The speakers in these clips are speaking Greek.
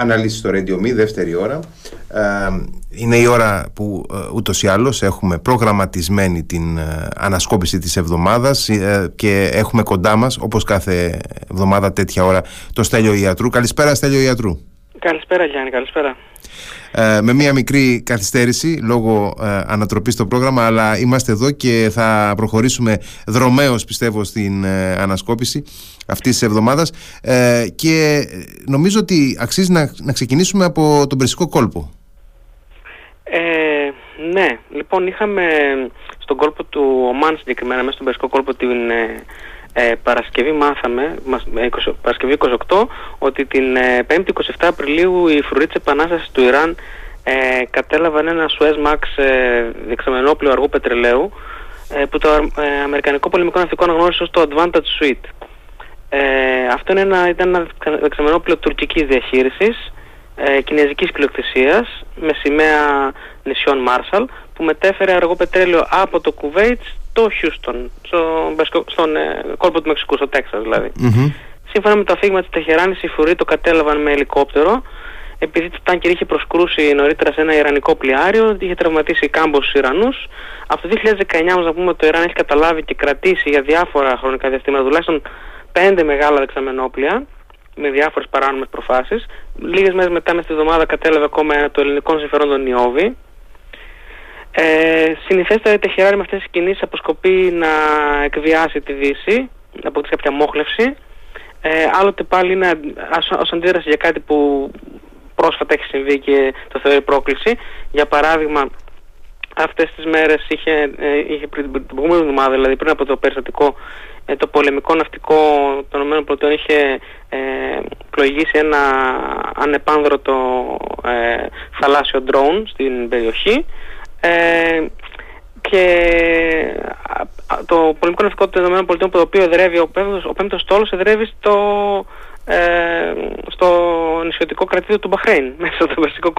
αναλύσει στο Radio Me, δεύτερη ώρα. Ε, είναι η ώρα που ε, ούτως ή άλλως έχουμε προγραμματισμένη την ε, ανασκόπηση της εβδομάδας ε, και έχουμε κοντά μας, όπως κάθε εβδομάδα τέτοια ώρα, το Στέλιο Ιατρού. Καλησπέρα Στέλιο Ιατρού. Καλησπέρα Γιάννη, καλησπέρα. Ε, με μια μικρή καθυστέρηση λόγω ε, ανατροπής στο πρόγραμμα αλλά είμαστε εδώ και θα προχωρήσουμε δρομέως πιστεύω στην ε, ανασκόπηση αυτής της εβδομάδας ε, και νομίζω ότι αξίζει να, να ξεκινήσουμε από τον Περσικό κόλπο. Ε, ναι, λοιπόν είχαμε στον κόλπο του Ομάν συγκεκριμένα μέσα στον Περσικό κόλπο την ε, Παρασκευή μάθαμε, ε, 20, Παρασκευή 28, ότι την 5η ε, 27 Απριλίου οι φρουροί της Επανάστασης του Ιράν ε, κατέλαβαν ένα Suez Max ε, δεξαμενόπλιο αργού πετρελαίου ε, που το ε, Αμερικανικό Πολεμικό Ναυτικό αναγνώρισε ως το Advantage Suite. Ε, αυτό είναι ένα, ήταν ένα δεξαμενόπλιο τουρκικής διαχείρισης, ε, κινέζικης πλειοκτησίας, με σημαία νησιών Μάρσαλ, που μετέφερε αργό πετρέλαιο από το Κουβέιτς στο Χιούστον, στο, στον ε, κόλπο του Μεξικού, στο Τέξας δηλαδή. Mm-hmm. Σύμφωνα με το αφήγημα της Τεχεράνης, οι φουροί το κατέλαβαν με ελικόπτερο, επειδή το τάνκερ είχε προσκρούσει νωρίτερα σε ένα Ιρανικό πλοιάριο, είχε τραυματίσει κάμπος στους Ιρανούς. Από το 2019 όμως να πούμε ότι το Ιράν έχει καταλάβει και κρατήσει για διάφορα χρονικά διαστήματα τουλάχιστον πέντε μεγάλα δεξαμενόπλια με διάφορες παράνομες προφάσεις. Λίγες μέρες μετά με στη εβδομάδα κατέλαβε ακόμα ένα το ελληνικό συμφερόντων Νιώβη, ε, συνηθέστερα η Τεχεράρη με αυτές τις κινήσεις αποσκοπεί να εκβιάσει τη Δύση, να αποκτήσει κάποια μόχλευση. Ε, άλλοτε πάλι είναι ως αντίδραση για κάτι που πρόσφατα έχει συμβεί και το θεωρεί πρόκληση. Για παράδειγμα, αυτές τις μέρες είχε, ε, είχε πριν την προηγούμενη εβδομάδα, δηλαδή πριν από το περιστατικό, ε, το πολεμικό ναυτικό των ΗΠΑ είχε ε, πλοηγήσει ένα ανεπάνδρωτο ε, θαλάσσιο drone στην περιοχή ε, και το πολιτικό ναυτικό των ΗΠΑ το οποίο εδρεύει ο πέμπτος, ο πέμπτος στόλος εδρεύει στο, ε, στο νησιωτικό κρατήδιο του Μπαχρέιν μέσα στο βασικό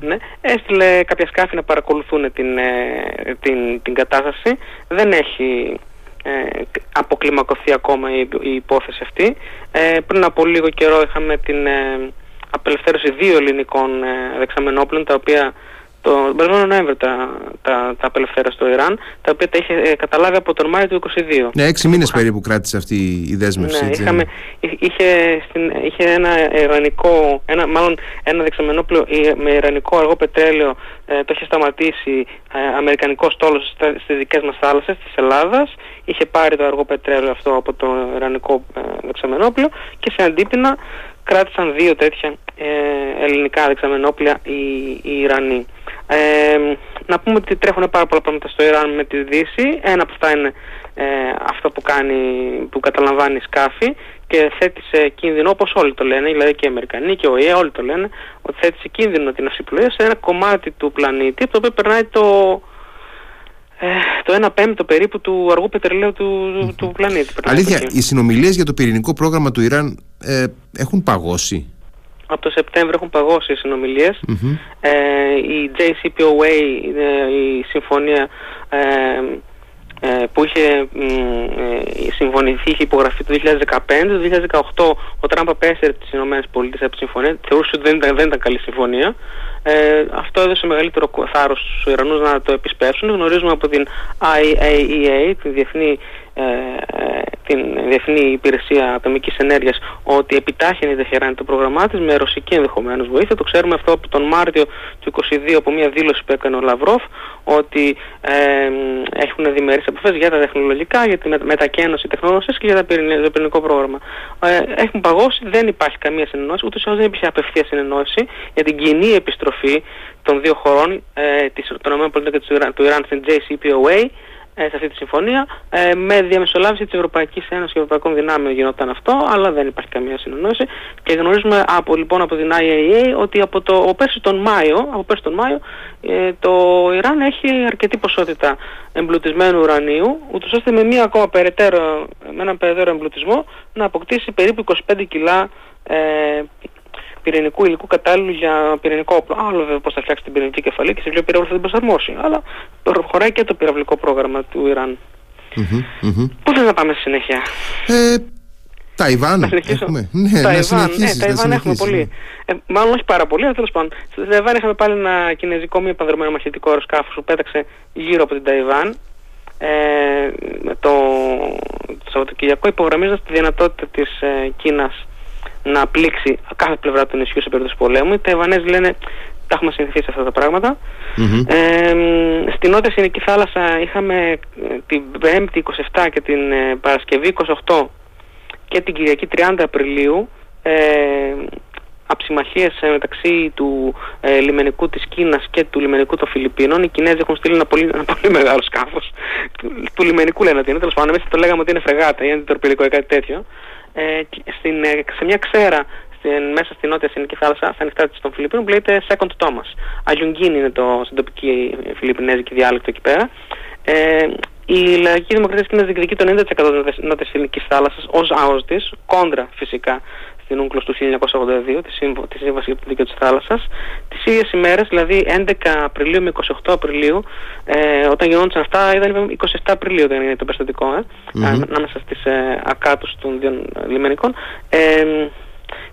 Ναι. Έστειλε κάποια σκάφη να παρακολουθούν την, ε, την, την κατάσταση. Δεν έχει ε, αποκλιμακωθεί ακόμα η, η υπόθεση αυτή. Ε, πριν από λίγο καιρό είχαμε την ε, απελευθέρωση δύο ελληνικών ε, δεξαμενόπλων τα οποία το περασμένο Νοέμβριο τα, τα, τα απελευθέρωσε στο Ιράν, τα οποία τα είχε ε, καταλάβει από τον Μάιο του 2022. Ναι, έξι μήνες περίπου κράτησε αυτή η δέσμευση. Ναι, είχαμε, είχε, στην, είχε ένα ιρανικό, ένα, μάλλον ένα δεξαμενόπλαιο με ιρανικό αργό πετρέλαιο, ε, το είχε σταματήσει ε, αμερικανικό στόλος στις δικές μας θάλασσες της Ελλάδας. Είχε πάρει το αργό πετρέλαιο αυτό από το ιρανικό ε, δεξαμενόπλαιο και σε αντίπεινα κράτησαν δύο τέτοια ε, ελληνικά δεξαμενόπλια οι, οι Ιρανοί. Ε, να πούμε ότι τρέχουν πάρα πολλά πράγματα στο Ιράν με τη Δύση. Ένα από αυτά είναι ε, αυτό που κάνει, που καταλαμβάνει σκάφη και θέτει σε κίνδυνο, όπως όλοι το λένε, δηλαδή και οι Αμερικανοί και ο ΙΕ όλοι το λένε, ότι θέτει σε κίνδυνο την αυσιπλοεία σε ένα κομμάτι του πλανήτη, το οποίο περνάει το, ε, το 1 πέμπτο περίπου του αργού πετρελαίου του, mm-hmm. του πλανήτη. Αλήθεια, οι συνομιλίες για το πυρηνικό πρόγραμμα του Ιράν ε, έχουν παγώσει; Από το Σεπτέμβριο έχουν παγώσει οι συνομιλίες. Ε, η JCPOA, η συμφωνία ε, ε, που είχε ε, συμφωνηθεί, είχε υπογραφεί το 2015. Το 2018 ο Τραμπ απέσαιρε τις Ηνωμένες Πολιτείες από τη συμφωνία. Θεωρούσε ότι δεν ήταν, δεν ήταν καλή συμφωνία. Ε, αυτό έδωσε μεγαλύτερο θάρρος στους Ιρανούς να το επισπεύσουν. Γνωρίζουμε από την IAEA, τη Διεθνή ε, την Διεθνή Υπηρεσία Ατομικής Ενέργειας ότι επιτάχυνε η Τεχεράνη το πρόγραμμά της με ρωσική ενδεχομένως βοήθεια. Το ξέρουμε αυτό από τον Μάρτιο του 2022 από μια δήλωση που έκανε ο Λαυρόφ ότι ε, έχουν διμερείς επαφές για τα τεχνολογικά, για τη μετακένωση τεχνολογίας και για το πυρηνικό πρόγραμμα. Ε, έχουν παγώσει, δεν υπάρχει καμία συνεννόηση, ούτως ή δεν υπήρχε απευθεία συνεννόηση για την κοινή επιστροφή των δύο χωρών, ε, των ΗΠΑ και του Ιράν στην JCPOA, ε, σε αυτή τη συμφωνία. Ε, με διαμεσολάβηση της Ευρωπαϊκής Ένωσης και Ευρωπαϊκών Δυνάμεων γινόταν αυτό, αλλά δεν υπάρχει καμία συνεννόηση. Και γνωρίζουμε από, λοιπόν, από την IAEA ότι από το πέρσι τον Μάιο, από πέρσι τον Μάιο ε, το Ιράν έχει αρκετή ποσότητα εμπλουτισμένου ουρανίου, ούτως ώστε με, μία ακόμα περαιτέρω, με έναν περαιτέρω εμπλουτισμό να αποκτήσει περίπου 25 κιλά ε, πυρηνικού υλικού κατάλληλου για πυρηνικό όπλο. Άλλο βέβαια πώς θα φτιάξει την πυρηνική κεφαλή και σε ποιο πύραυλο θα την προσαρμόσει. Αλλά προχωράει και το πυραυλικό πρόγραμμα του Ιράν. Mm-hmm, mm-hmm. Πού θες να πάμε στη συνέχεια; Ε, Ταϊβάν. Να συνεχίσω. Έχουμε. Ναι, Ταϊβάν, να ναι, Ταϊβάν έχουμε πολύ. Ναι. Ε, μάλλον όχι πάρα πολύ, αλλά τέλος πάντων. Στη Ταϊβάν είχαμε πάλι ένα κινέζικο μη επανδρομένο μαχητικό αεροσκάφος που πέταξε γύρω από την Ταϊβάν. Ε, το, το Σαββατοκυριακό υπογραμμίζοντας τη δυνατότητα της ε, Κίνας να πλήξει κάθε πλευρά του νησιού σε περίπτωση πολέμου. Οι Ταϊβανέζοι λένε τα έχουμε συνηθίσει αυτά τα πραγματα Ε, στην Νότια Συνική Θάλασσα είχαμε ε, την 5η 27 και την ε, Παρασκευή 28 και την Κυριακή 30 Απριλίου ε, αψημαχίες ε, μεταξύ του ε, λιμενικού της Κίνας και του λιμενικού των Φιλιππίνων. Οι Κινέζοι έχουν στείλει ένα πολύ, ένα πολύ μεγάλο σκάφος του, του λιμενικού λένε ότι είναι, τέλος πάντων εμείς το λέγαμε ότι είναι φρεγάτα ή αντιτορπιλικό ή κάτι τέτοιο. Ε, στην, ε, σε μια ξέρα στην, μέσα στη νότια Συνική θάλασσα, στα ανοιχτά της των Φιλιππίνων, που λέγεται Second Thomas. Αγιουγγίν είναι το, στην τοπική φιλιππινέζικη διάλεκτο εκεί πέρα. Ε, η Λαϊκή Δημοκρατία της Κίνας διεκδικεί το 90% της νότιας Συνικής θάλασσας ως άος της, κόντρα φυσικά στην Ούγκλος του 1982, τη, σύμβο, τη Σύμβαση για το Δίκαιο της Θάλασσας. Τις ίδιες ημέρες, δηλαδή 11 Απριλίου με 28 Απριλίου, ε, όταν γινόντουσαν αυτά, ήταν 27 Απριλίου δεν είναι το περιστατικό, ε, mm-hmm. ανάμεσα στις ε, ακάτους των δύο λιμενικών. Ε,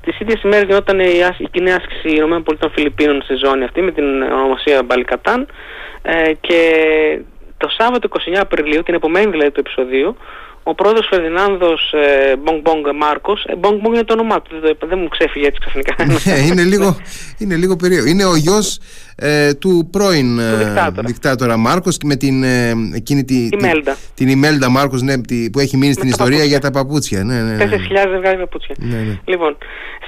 τις ίδιες ημέρες γινόταν η, η κοινή άσκηση ΗΠΑ Φιλιππίνων στη ζώνη αυτή με την ονομασία Μπαλικατάν ε, και το Σάββατο 29 Απριλίου, την επομένη δηλαδή του επεισοδίου, ο πρόεδρος Φερδινάνδος ε, Μπονγκ Μπονγκ Μάρκος, ε, Μπονγκ Μπονγκ είναι το όνομά του, δεν, δεν μου ξέφυγε έτσι ξαφνικά. ναι, είναι λίγο, είναι λίγο περίεργο. Είναι ο γιος ε, του πρώην του ε, δικτάτορα. δικτάτορα Μάρκος και με την, ε, εκείνη τη, Ιμέλντα. την Ιμέλντα Μάρκος ναι, τη- που έχει μείνει στην τα ιστορία παπούτσια. για τα παπούτσια. Ναι, ναι, ναι. 4.000 ζευγάρια παπούτσια. Ναι, ναι. Λοιπόν,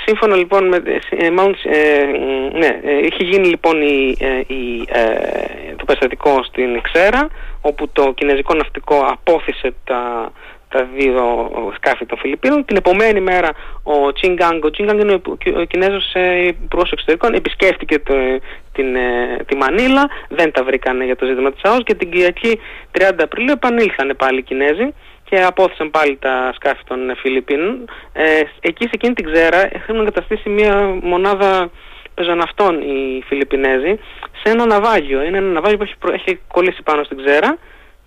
σύμφωνα λοιπόν με. Ε, μάλλον, ε, ναι, ε, είχε γίνει λοιπόν η, ε, η, ε, το περιστατικό στην Ξέρα, όπου το κινέζικο ναυτικό απόθυσε τα, τα δύο σκάφη των Φιλιππίνων. Την επομένη μέρα ο Τσιγκάνγκ, ο Τσιγκάνγκ είναι ο, ο Κινέζος ε, υπουργός εξωτερικών, επισκέφτηκε το, την, ε, τη Μανίλα, δεν τα βρήκανε για το ζήτημα της ΑΟΣ και την Κυριακή 30 Απριλίου επανήλθανε πάλι οι Κινέζοι και απόθεσαν πάλι τα σκάφη των ε, Φιλιππίνων. Ε, εκεί σε εκείνη την ξέρα έχουν εγκαταστήσει μια μονάδα πεζοναυτών οι Φιλιππινέζοι σε ένα ναυάγιο. Είναι ένα ναυάγιο που έχει, προ- έχει κολλήσει πάνω στην ξέρα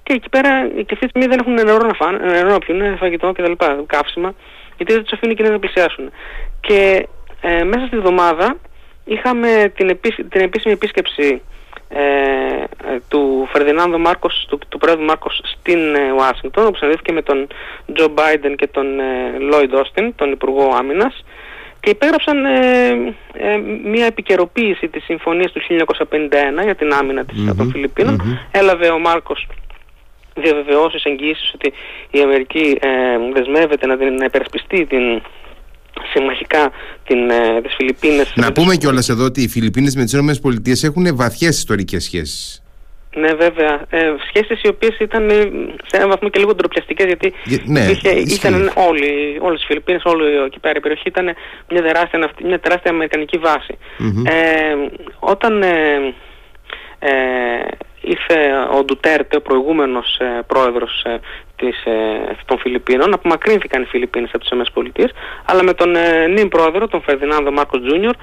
και εκεί πέρα και αυτή της στιγμή δεν έχουν νερό να φάνε, νερό να πιούν, φαγητό κτλ. Καύσιμα, γιατί δεν τους αφήνει οι Κινέζοι να πλησιάσουν. Και ε, μέσα στη βδομάδα είχαμε την, επίση- την επίσημη επίσκεψη ε, ε, του Φερδινάνδο Μάρκος, του, του πρόεδρου Μάρκος στην ε, Ουάσιγκτον, όπου συναντήθηκε με τον Τζο Μπάιντεν και τον ε, Λόιντ Όστιν, τον Υπουργό Άμυνας, και υπέγραψαν ε, ε, μια επικαιροποίηση της συμφωνίας του 1951 για την άμυνα της, Μμμ, των Φιλιππίνων. μμμ. Έλαβε ο Μάρκος διαβεβαιώσεις, εγγυήσεις ότι η Αμερική ε, δεσμεύεται να, την, να υπερασπιστεί την συμμαχικά την, ε, τις Φιλιππίνες. Να πούμε κιόλας εδώ ότι οι Φιλιππίνες με τις ΗΠΑ έχουν βαθιές ιστορικές σχέσεις. Ναι, βέβαια. Ε, σχέσεις οι οποίες ήταν ε, σε έναν βαθμό και λίγο ντροπιαστικές γιατί Για- ναι, είχε, ισχύει. ήταν όλοι, όλες οι Φιλιππίνες, όλη εκεί πέρα η περιοχή ήταν μια τεράστια, ναυτι- μια τεράστια αμερικανική βάση. Μμμ. Ε, όταν ε, ε, ήρθε ο Ντουτέρτε, ο προηγούμενος ε, πρόεδρος ε, της, ε, των Φιλιππίνων, απομακρύνθηκαν οι Φιλιππίνες από τις ΗΠΑ, αλλά με τον ε, νυν πρόεδρο, τον Φερδινάνδο Μάρκος Τζούνιορ,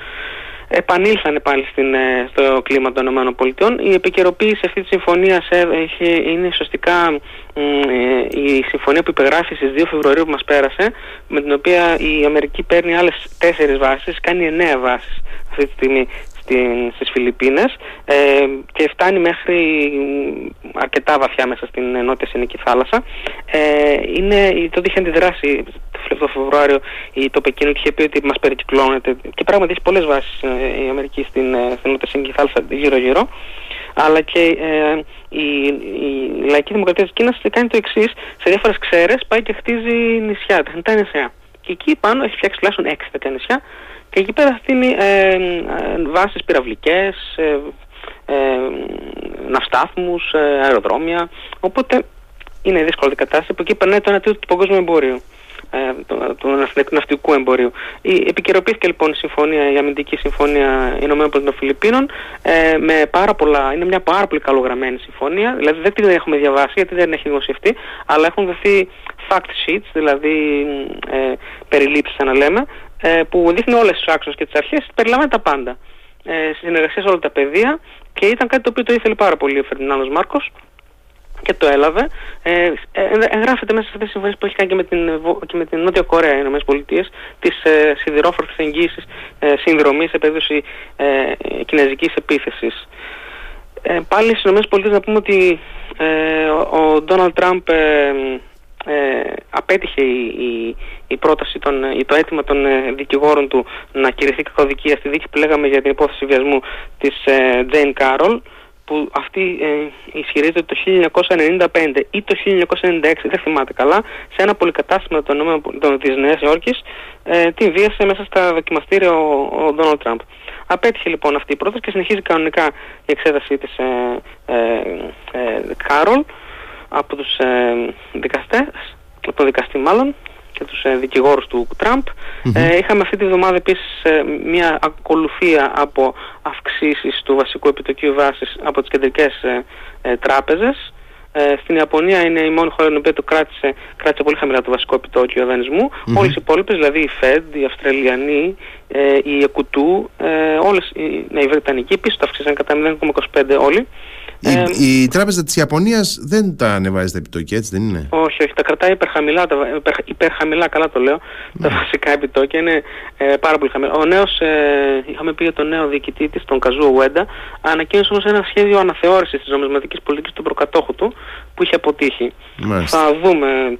επανήλθανε πάλι στην, ε, στο κλίμα των ΗΠΑ. Η επικαιροποίηση αυτή της συμφωνίας ε, έχει, είναι ουσιαστικά μ, ε, η συμφωνία που υπεγράφει στις 2 Φεβρουαρίου που μας πέρασε, με την οποία η Αμερική παίρνει άλλες τέσσερις βάσεις, κάνει εννέα βάσεις αυτή τη στιγμή στην, στις Φιλιππίνες ε, και φτάνει μέχρι μ, αρκετά βαθιά μέσα στην ε, νότια Συνική θάλασσα. Ε, είναι, τότε είχε αντιδράσει το το Φεβρουάριο η το Πεκίνο και είχε πει ότι μας περικυκλώνεται. Και πράγματι έχει πολλές βάσεις ε, η Αμερική στην, ε, στην νότια Συνική θάλασσα γύρω γύρω αλλά και ε, η, η λαϊκή δημοκρατία της Κίνας κάνει το εξής. Σε διάφορες ξέρες πάει και χτίζει νησιά, τεχνητά νησιά. Και εκεί πάνω έχει φτιάξει τουλάχιστον έξι τέτοια νησιά και εκεί πέρα στείλει ε, ε, βάσεις πυραυλικές, ε, ε, ναυστάθμους, ε, αεροδρόμια. Οπότε είναι δύσκολη η κατάσταση που εκεί περνάει το ένα τρίτο του παγκόσμιου εμπορίου. Ε, του, του ναυτι- ναυτικού εμπορίου. Η, επικαιροποιήθηκε λοιπόν η συμφωνία, η αμυντική συμφωνία Ηνωμένων Πολιτειών Φιλιππίνων ε, με πάρα πολλά, είναι μια πάρα πολύ καλογραμμένη συμφωνία, δηλαδή δεν την έχουμε διαβάσει γιατί δεν έχει δημοσιευτεί, αλλά έχουν δοθεί fact sheets, δηλαδή ε, περιλήψεις να λέμε, ε, που δείχνει όλες τις άξονες και τις αρχές, περιλαμβάνει τα πάντα. Ε, συνεργασία σε όλα τα πεδία και ήταν κάτι το οποίο το ήθελε πάρα πολύ ο Φερνάνδος Μάρκος και το έλαβε. Ε, εγγράφεται μέσα σε αυτές τις συμφωνίες που έχει κάνει και με την, και με την Νότια Κορέα, οι ΗΠΑ, τις ε, σιδηρόφρονες εγγύησεις ε, συνδρομής σε περίπτωση ε, κινέζικης επίθεσης. Ε, πάλι στις ΗΠΑ να πούμε ότι ε, ο Ντόναλτ Τραμπ ε, ε, απέτυχε η, η, πρόταση, των, το αίτημα των δικηγόρων του να κηρυχθεί κακοδικία στη δίκη που λέγαμε για την υπόθεση βιασμού της Τζέιν Κάρολ που αυτή ε, ισχυρίζεται το 1995 ή το 1996, δεν θυμάται καλά, σε ένα πολυκατάστημα των, των, της Νέας Υόρκης ε, την βίασε μέσα στα δοκιμαστήρια ο Ντόναλτ Τραμπ. Απέτυχε λοιπόν αυτή η πρόταση και συνεχίζει κανονικά η εξέταση της ε, ε, ε Κάρολ από τους ε, δικαστές, από το δικαστή μάλλον και τους ε, δικηγόρους του Τραμπ. Ε, είχαμε αυτή τη βδομάδα επίσης ε, μια ακολουθία από αυξήσεις του βασικού επιτοκίου βάσης από τις κεντρικές ε, ε, τράπεζες. στην Ιαπωνία είναι η μόνη χώρα η οποία το κράτησε, κράτησε πολύ χαμηλά το βασικό επιτόκιο δανεισμού. Mm-hmm. Όλες οι υπόλοιπες, δηλαδή η Fed, η Αυστραλιανή, η Εκουτού, όλες, οι, ναι, οι Βρετανικοί επίσης το αυξήσαν κατά 0,25 όλοι. Η, ε, η τράπεζα της Ιαπωνίας δεν τα ανεβάζει τα επιτόκια, έτσι δεν είναι; Όχι, όχι, τα κρατάει υπερχαμηλά, τα, υπερ, υπερχαμηλά καλά το λέω. Τα ναι. βασικά επιτόκια είναι ε, πάρα πολύ χαμηλά. Ο νέος, ε, είχαμε πει για τον νέο διοικητή της, τον Καζού Ουέντα, ανακοίνωσε όμως ένα σχέδιο αναθεώρησης της νομισματικής πολιτικής του προκατόχου του, που είχε αποτύχει. Μάλιστα. Θα δούμε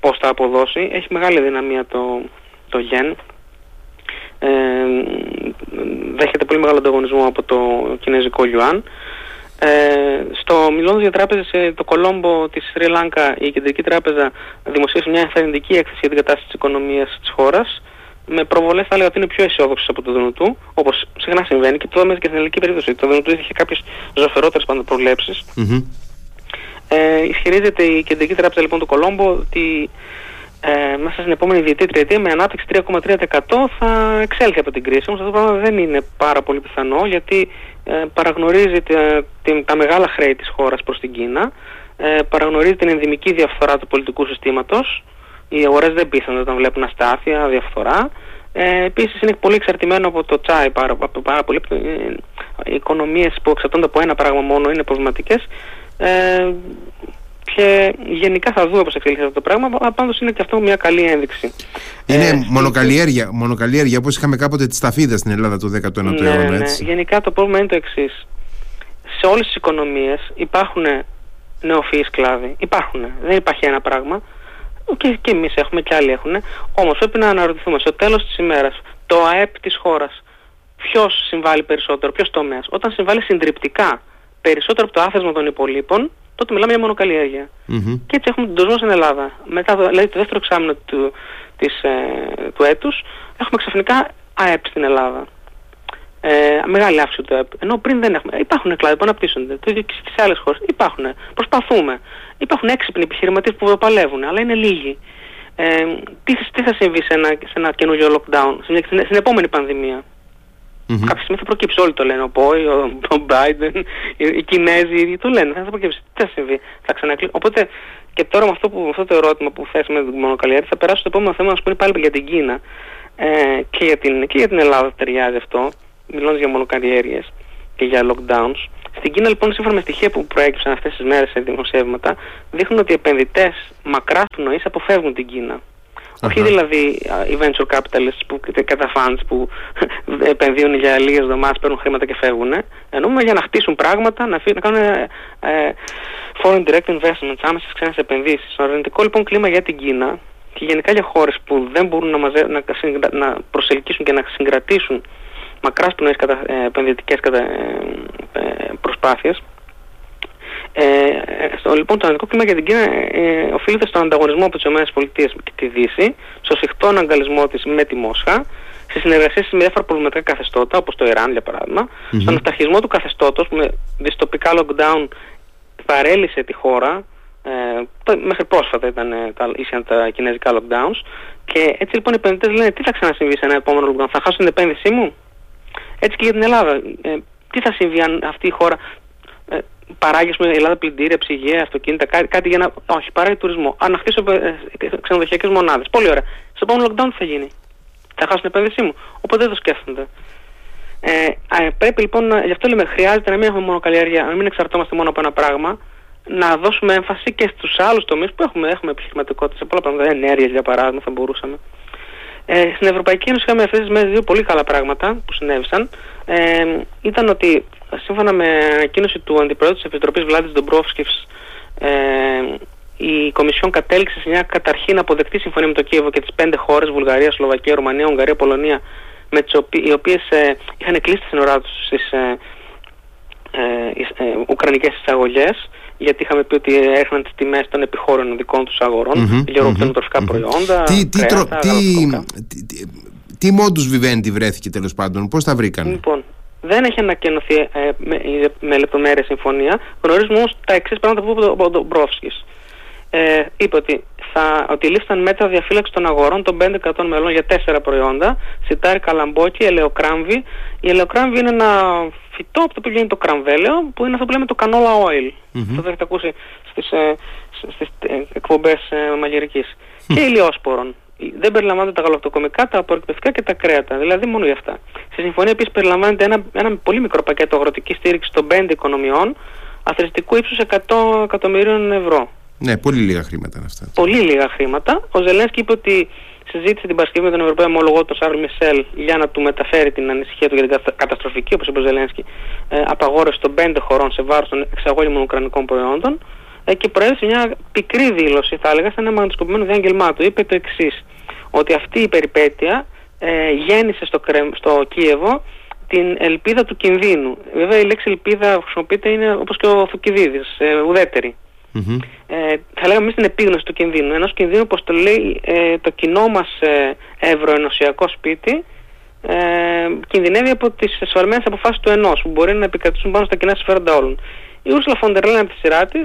πώς θα αποδώσει. Έχει μεγάλη δυναμία το, το γεν. Ε, δέχεται πολύ μεγάλο ανταγωνισμό από το κινέζικο Ιουάν. Ε, στο μιλώντας για τράπεζες, ε, το Κολόμπο της Σρι Λάνκα, η Κεντρική Τράπεζα δημοσίευσε μια ενθαρρυντική έκθεση για την κατάσταση της οικονομίας της χώρας με προβολές θα έλεγα ότι είναι πιο αισιόδοξες από το ΔΝΤ, όπως συχνά συμβαίνει και το είδαμε και στην ελληνική περίπτωση. Το ΔΝΤ είχε κάποιες ζωφερότερες πάντα προβλέψεις. Mm-hmm. Ε, ισχυρίζεται η Κεντρική Τράπεζα λοιπόν του Κολόμπο ότι ε, μέσα στην επόμενη διετή τριετία με ανάπτυξη 3,3% θα εξέλθει από την κρίση. Όμως αυτό το πράγμα δεν είναι πάρα πολύ πιθανό γιατί ε, παραγνωρίζει την, τα μεγάλα χρέη της χώρας προς την Κίνα, ε, παραγνωρίζει την ενδυμική διαφθορά του πολιτικού συστήματος, οι αγορές δεν πείθονται όταν βλέπουν αστάθεια, διαφθορά. Ε, επίσης είναι πολύ εξαρτημένο από το τσάι πάρα, πάρα πολύ. Ε, οι οικονομίες που εξαρτώνται από ένα πράγμα μόνο είναι προβληματικές. Ε, και γενικά θα δούμε πώς εξελίσσεται αυτό το πράγμα, πάντως είναι και αυτό μια καλή ένδειξη. Είναι ε, μονοκαλλιέργεια, μονοκαλλιέργεια, όπως είχαμε κάποτε τη σταφίδα στην Ελλάδα του 19ου ναι, αιώνα, ναι. έτσι. Γενικά το πρόβλημα είναι το εξής. Σε όλες τις οικονομίες υπάρχουν νεοφυείς κλάδοι, υπάρχουν, δεν υπάρχει ένα πράγμα, και, και εμείς έχουμε και άλλοι έχουν, όμως πρέπει να αναρωτηθούμε στο τέλος της ημέρας το ΑΕΠ της χώρας, ποιος συμβάλλει περισσότερο, ποιος τομέας. Όταν συμβάλλει συντριπτικά περισσότερο από το άθεσμα των υπολείπων, τότε μιλάμε για μονοκαλλιέργεια. Mm-hmm. Και έτσι έχουμε τον τουρισμό στην Ελλάδα. Μετά, δηλαδή το δεύτερο εξάμεινο του, της, ε, του έτους, έχουμε ξαφνικά ΑΕΠ στην Ελλάδα. Ε, μεγάλη αύξηση του ΑΕΠ. Ενώ πριν δεν έχουμε. Υπάρχουν κλάδοι που αναπτύσσονται. Το ίδιο και στις άλλες χώρες. Υπάρχουν. Προσπαθούμε. Υπάρχουν έξυπνοι επιχειρηματίες που παλεύουν, αλλά είναι λίγοι. Ε, τι, τι θα συμβεί σε ένα, σε ένα καινούριο lockdown, στην, στην επόμενη πανδημία; Mm-hmm. Κάποια στιγμή θα προκύψει, όλοι το λένε, ο Πόη, ο, ο Biden, οι, οι Κινέζοι, το λένε, θα προκύψει, τι θα συμβεί, θα ξανακλείσει. Οπότε και τώρα με αυτό, που, αυτό το ερώτημα που θέσαμε με την μονοκαλλιέργεια θα περάσω στο επόμενο θέμα, να σου πάλι για την Κίνα ε, και, για την, και για την Ελλάδα ταιριάζει αυτό, μιλώντας για μονοκαλλιέργειες και για lockdowns. Στην Κίνα λοιπόν σύμφωνα με στοιχεία που προέκυψαν αυτές τις μέρες σε δημοσιεύματα δείχνουν ότι οι επενδυτές μακράς πνοής αποφεύγουν την Κίνα. Όχι δηλαδή οι venture capitalists που, κατά funds που επενδύουν για λίγες εβδομάδες, παίρνουν χρήματα και φεύγουν. Εννοούμε για να χτίσουν πράγματα, να, να κάνουν ε, ε, foreign direct investments, άμεσες ξένες επενδύσεις. Στο αρνητικό λοιπόν κλίμα για την Κίνα και γενικά για χώρες που δεν μπορούν να, μαζε, να, να προσελκύσουν και να συγκρατήσουν μακράς πνοές κατα, ε, επενδυτικές κατα, ε, ε προσπάθειες, ε, στο, λοιπόν, το αρνητικό κλίμα για την Κίνα ε, οφείλεται στον ανταγωνισμό από τις ΗΠΑ και τη Δύση, στο συχτό αναγκαλισμό της με τη Μόσχα, στη συνεργασία με διάφορα προβληματικά καθεστώτα, όπως το Ιράν για παράδειγμα, mm-hmm. στον αυταρχισμό του καθεστώτος που με δυστοπικά lockdown παρέλυσε τη χώρα. Ε, μέχρι πρόσφατα ήταν, ε, τα, ήσαν τα κινέζικα lockdowns. Και έτσι λοιπόν οι επενδυτές λένε τι θα ξανασυμβεί σε ένα επόμενο lockdown, θα χάσω την επένδυσή μου; Έτσι και για την Ελλάδα. Ε, τι θα συμβεί αν αυτή η χώρα ε, παράγει πούμε, η Ελλάδα πλυντήρια, ψυγεία, αυτοκίνητα, κάτι, κάτι για να. Όχι, παράγει τουρισμό. Αν χτίσω ε, ξενοδοχειακές μονάδες. Πολύ ωραία. Στο επόμενο lockdown τι θα γίνει; Θα χάσω την επένδυσή μου; Οπότε δεν το σκέφτονται. Ε, πρέπει λοιπόν, γι' αυτό λέμε, χρειάζεται να μην έχουμε μόνο καλλιέργεια, να μην εξαρτώμαστε μόνο από ένα πράγμα. να δώσουμε έμφαση και στους άλλους τομείς που έχουμε, έχουμε επιχειρηματικότητα σε πολλά πράγματα, ενέργειες για παράδειγμα θα μπορούσαμε. Ε, στην Ευρωπαϊκή Ένωση είχαμε αυτές τις μέρες δύο πολύ καλά πράγματα που συνέβησαν. Ε, ήταν ότι σύμφωνα με ανακοίνωση του Αντιπρόεδρου της Επιτροπής Βλάντης Ντομπρόφσκης ε, η Κομισιόν κατέληξε σε μια καταρχήν αποδεκτή συμφωνία με το Κίεβο και τις πέντε χώρες, Βουλγαρία, Σλοβακία, Ρουμανία, Ουγγαρία, Πολωνία, με τις οι οποίες ε, είχαν κλείσει τη σύνορά τους στις ε, ε, ε, ουκρανικές εισαγωγές γιατί είχαμε πει ότι έρχονταν τις τιμές των επιχώρων δικών τους αγορών, mm-hmm, προϊόντα, τι, τι, κρέατα, τι, τι, τι, τι μόντους βιβέντη βρέθηκε τέλος πάντων, πώς τα βρήκαν. Λοιπόν, δεν έχει ανακοινωθεί ε, με, με λεπτομέρεια συμφωνία. Γνωρίζουμε όμως τα εξής πράγματα που είπε ο Ντομπρόφσκης. Ε, είπε ότι, θα, ότι λήφθηκαν μέτρα διαφύλαξης των αγορών των 5 κρατών μελών για τέσσερα προϊόντα. Σιτάρι, καλαμπόκι, ελαιοκράμβι. Η ελαιοκράμβι είναι ένα φυτό από το οποίο βγαίνει το κραμβέλαιο, που είναι αυτό που λέμε το canola oil. Mm-hmm. Αυτό το έχετε ακούσει στις, ε, στις ε, εκπομπές ε, μαγειρικής. Mm. Και ηλιόσπορων. Δεν περιλαμβάνονται τα γαλακτοκομικά, τα απορριπευτικά και τα κρέατα. Δηλαδή μόνο για αυτά. Στη συμφωνία επίσης περιλαμβάνεται ένα, ένα πολύ μικρό πακέτο αγροτικής στήριξης των 5 οικονομιών αθρηστικού ύψους 100 εκατομμυρίων ευρώ. Ναι, πολύ λίγα χρήματα είναι αυτά. Πολύ λίγα χρήματα. Ο Ζελένσκι είπε ότι συζήτησε την Παρασκευή με τον Ευρωπαίο Ομολογό, τον Σάρλ Μισελ, για να του μεταφέρει την ανησυχία του για την καταστροφική, όπως είπε ο Ζελένσκι, ε, απαγόρευση των πέντε χωρών σε βάρος των εξαγώγημων ουκρανικών προϊόντων. Ε, και προέδωσε μια πικρή δήλωση, θα έλεγα, σαν ένα μαγνητοσκοπημένο διάγγελμά του. Είπε το εξής, ότι αυτή η περιπέτεια ε, γέννησε στο, στο Κίεβο την ελπίδα του κινδύνου. Βέβαια η λέξη ελπίδα που χρησιμοποιείται είναι όπως και ο Θουκυδίδης, ε, ουδέτερη. Mm-hmm. Ε, θα λέγαμε εμείς την επίγνωση του κινδύνου. Ενός κινδύνου, όπως το λέει ε, το κοινό μας ε, ευρωενωσιακό σπίτι, ε, κινδυνεύει από τις εσφαλμένε αποφάσεις του ενός που μπορεί να επικρατήσουν πάνω στα κοινά συμφέροντα όλων. Η Ούρσουλα Φοντερ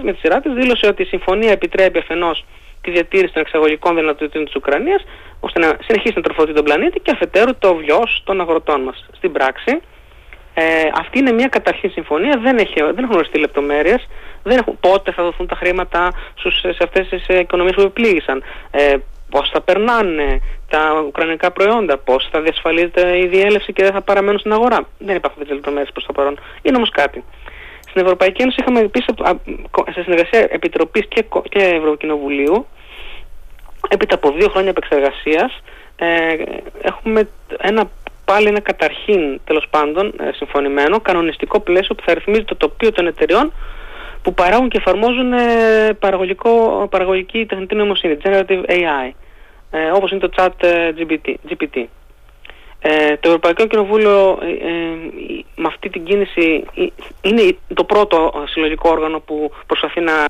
με τη σειρά της δήλωσε ότι η συμφωνία επιτρέπει αφενός τη διατήρηση των εξαγωγικών δυνατοτήτων της Ουκρανίας, ώστε να συνεχίσει να τροφοδοτεί τον πλανήτη και αφετέρου το βιό των αγροτών μας. Στην πράξη, ε, αυτή είναι μια καταρχήν συμφωνία, δεν, έχει, δεν έχουν οριστεί λεπτομέρειες, δεν έχουν πότε θα δοθούν τα χρήματα στους, σε αυτές τις οικονομίες που επλήγησαν, ε, πώς θα περνάνε τα ουκρανικά προϊόντα, πώς θα διασφαλίζεται η διέλευση και δεν θα παραμένουν στην αγορά. Δεν υπάρχουν τέτοιες λεπτομέρειες προς το παρόν. Είναι όμως κάτι. Στην Ευρωπαϊκή Ένωση είχαμε επίσης σε συνεργασία Επιτροπής και, και Ευρωκοινοβουλίου έπειτα από δύο χρόνια επεξεργασίας ε, έχουμε ένα πάλι ένα καταρχήν τέλος πάντων ε, συμφωνημένο κανονιστικό πλαίσιο που θα ρυθμίζει το τοπίο των εταιριών που παράγουν και εφαρμόζουν ε, παραγωγικό, παραγωγική τεχνητή νοημοσύνη, Generative AI, ε, όπως είναι το Chat ε, GPT. GPT. Ε, το Ευρωπαϊκό Κοινοβούλιο με αυτή την κίνηση είναι το πρώτο συλλογικό όργανο που προσπαθεί να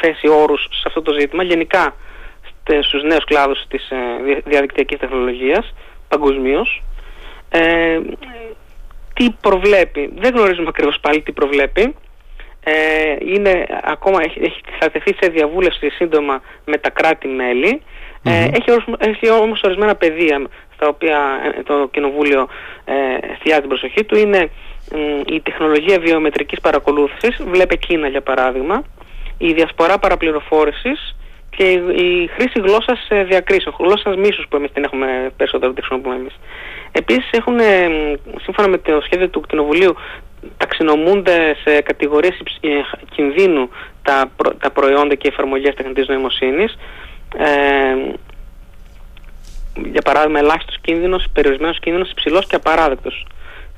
θέσει όρους σε αυτό το ζήτημα γενικά στους νέους κλάδους της διαδικτυακής τεχνολογίας παγκοσμίως. Ε, τι προβλέπει, δεν γνωρίζουμε ακριβώς πάλι τι προβλέπει ε, είναι, ακόμα έχει, έχει, θα τεθεί σε διαβούλευση σύντομα με τα κράτη-μέλη. Ε, έχει, έχει όμως ορισμένα πεδία στα οποία ε, το Κοινοβούλιο ε, εστιάζει την προσοχή του. Είναι η τεχνολογία βιομετρικής παρακολούθησης, βλέπε Κίνα για παράδειγμα, η διασπορά παραπληροφόρησης και η, χρήση γλώσσας ε, διακρίσεων, γλώσσας μίσους που εμείς την έχουμε περισσότερο τη χρησιμοποιούμε εμείς. Επίσης έχουν, σύμφωνα με το σχέδιο του Κοινοβουλίου, ταξινομούνται σε κατηγορίες ε, κινδύνου τα, τα προϊόντα και οι εφαρμογές τεχνητής νοημοσύνης. Ε, για παράδειγμα, ελάχιστος κίνδυνος, περιορισμένος κίνδυνος, υψηλός και απαράδεκτος.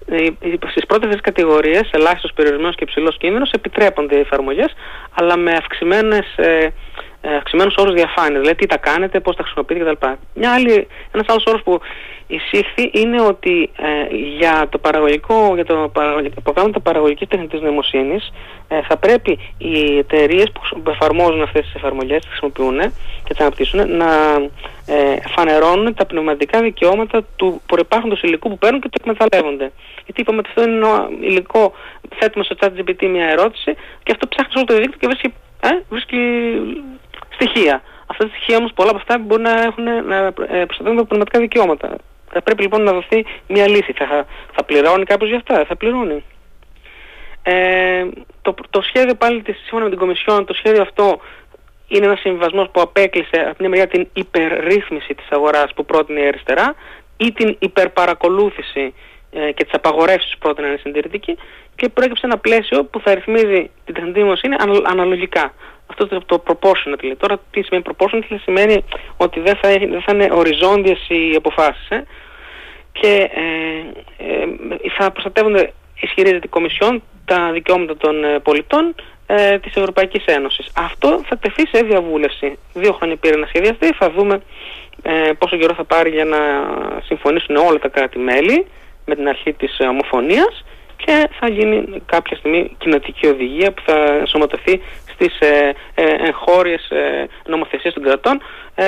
Ε, Στις πρώτες κατηγορίες, ελάχιστος, περιορισμένος και υψηλός κίνδυνος, επιτρέπονται οι εφαρμογές, αλλά με αυξημένες, ε, ε, αυξημένους όρους διαφάνειας, δηλαδή τι τα κάνετε, πώς τα χρησιμοποιείτε κτλ. Μια άλλη, ένας άλλος όρος που εισήχθη είναι ότι ε, για το παραγωγικό, για το παραγωγικό, προγράμματα παραγωγικής τεχνητής νοημοσύνης ε, θα πρέπει οι εταιρείες που εφαρμόζουν αυτές τις εφαρμογές, τις χρησιμοποιούν και τις αναπτύσσουν να ε, φανερώνουν τα πνευματικά δικαιώματα του προϋπάρχοντος υλικού που παίρνουν και το εκμεταλλεύονται. Γιατί είπαμε ότι αυτό είναι υλικό, θέτουμε στο chat GPT μια ερώτηση και αυτό ψάχνεις όλο το δίκτυο και βρίσκει ε, βρίσκει στοιχεία. Αυτά τα στοιχεία όμως πολλά από αυτά μπορεί να, έχουν, να ε, προστατεύουν τα πνευματικά δικαιώματα. Θα πρέπει λοιπόν να δοθεί μια λύση. Θα, θα πληρώνει κάποιος για αυτά, θα πληρώνει. Ε, το, το σχέδιο πάλι της, σύμφωνα με την Κομισιόν, το σχέδιο αυτό είναι ένας συμβιβασμός που απέκλεισε από μια μεριά την υπερρύθμιση της αγοράς που πρότεινε η αριστερά ή την υπερπαρακολούθηση ε, και τις απαγορεύσεις που πρότειναν οι συντηρητικοί και προέκυψε ένα πλαίσιο που θα ρυθμίζει την τεχνητή νοημοσύνη αναλογικά. Αυτό το, το proportionately. Τώρα τι σημαίνει proportionately σημαίνει ότι δεν θα, δεν θα είναι οριζόντιες οι αποφάσεις. Ε; Και ε, ε, θα προστατεύονται, ισχυρίζεται η Κομισιόν, τα δικαιώματα των ε, πολιτών ε, της Ευρωπαϊκής Ένωσης. Αυτό θα τεθεί σε διαβούλευση. Δύο χρόνια πήρε να σχεδιαστεί, θα δούμε ε, πόσο καιρό θα πάρει για να συμφωνήσουν όλα τα κράτη-μέλη με την αρχή της ομοφωνίας και θα γίνει κάποια στιγμή κοινοτική οδηγία που θα ενσωματωθεί στις ε, ε, εγχώριες ε, νομοθεσίες των κρατών. Ε,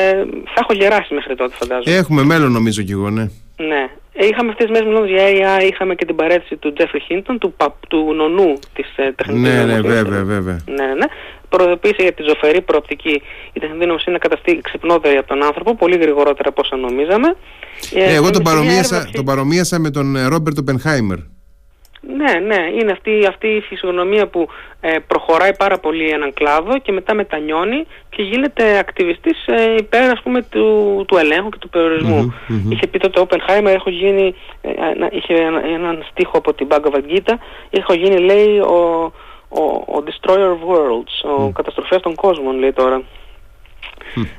θα έχω γεράσει μέχρι τότε φαντάζομαι. Έχουμε μέλλον νομίζω κι εγώ, ναι. Ναι. Ε, είχαμε αυτές τις μέρες μιλώντας για AI, είχαμε και την παρέτηση του Τζέφρι Χίντον, του, του νονού της ε, τεχνητής Ναι, ναι, βέβαια, βέβαια. Ναι, ναι. Προειδοποίησε για τη ζωφερή προοπτική η τεχνητή νοημοσύνη να καταστεί ξυπνότερη από τον άνθρωπο, πολύ γρηγορότερα από όσα νομίζαμε. Ε, εγώ τον παρομοίασα, τον παρομοίασα με τον Ρόμπερτ Οπενχάιμερ. Ναι, ναι, είναι αυτή, αυτή η φυσιογνωμία που ε, προχωράει πάρα πολύ έναν κλάδο και μετά μετανιώνει και γίνεται ακτιβιστής ε, υπέρ ας πούμε του, του ελέγχου και του περιορισμου Είχε πει τότε ο Oppenheimer, έχω γίνει, ε, είχε ένα, έναν στίχο από την Bhagavad Gita, έχω γίνει λέει ο, ο, ο Destroyer of Worlds, ο mm. καταστροφέας των κόσμων λέει τώρα.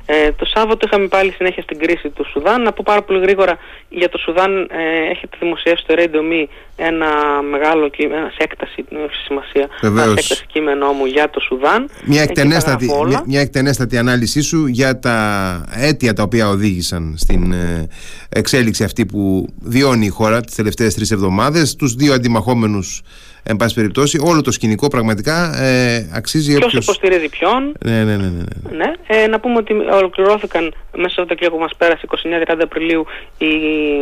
Ε, το Σάββατο είχαμε πάλι συνέχεια στην κρίση του Σουδάν. Να πω πάρα πολύ γρήγορα για το Σουδάν ε, έχετε δημοσιεύσει στο Radio Me ένα μεγάλο κείμενο, σε έκταση, δεν έχει σημασία, ένα έκταση κείμενό μου για το Σουδάν. Μια εκτενέστατη, μια, μια εκτενέστατη ανάλυση σου για τα αίτια τα οποία οδήγησαν στην ε, εξέλιξη αυτή που βιώνει η χώρα τις τελευταίες τρεις εβδομάδες, τους δύο αντιμαχόμενους εν πάση περιπτώσει, όλο το σκηνικό πραγματικά ε, αξίζει Ποιος υποστηρίζει ποιον. Ναι, ναι, ναι. ναι, ναι. ναι. Ε, να πούμε ότι ολοκληρώθηκαν μέσα στο Σαββατοκύριακο που μας πέρασε 29-30 Απριλίου οι,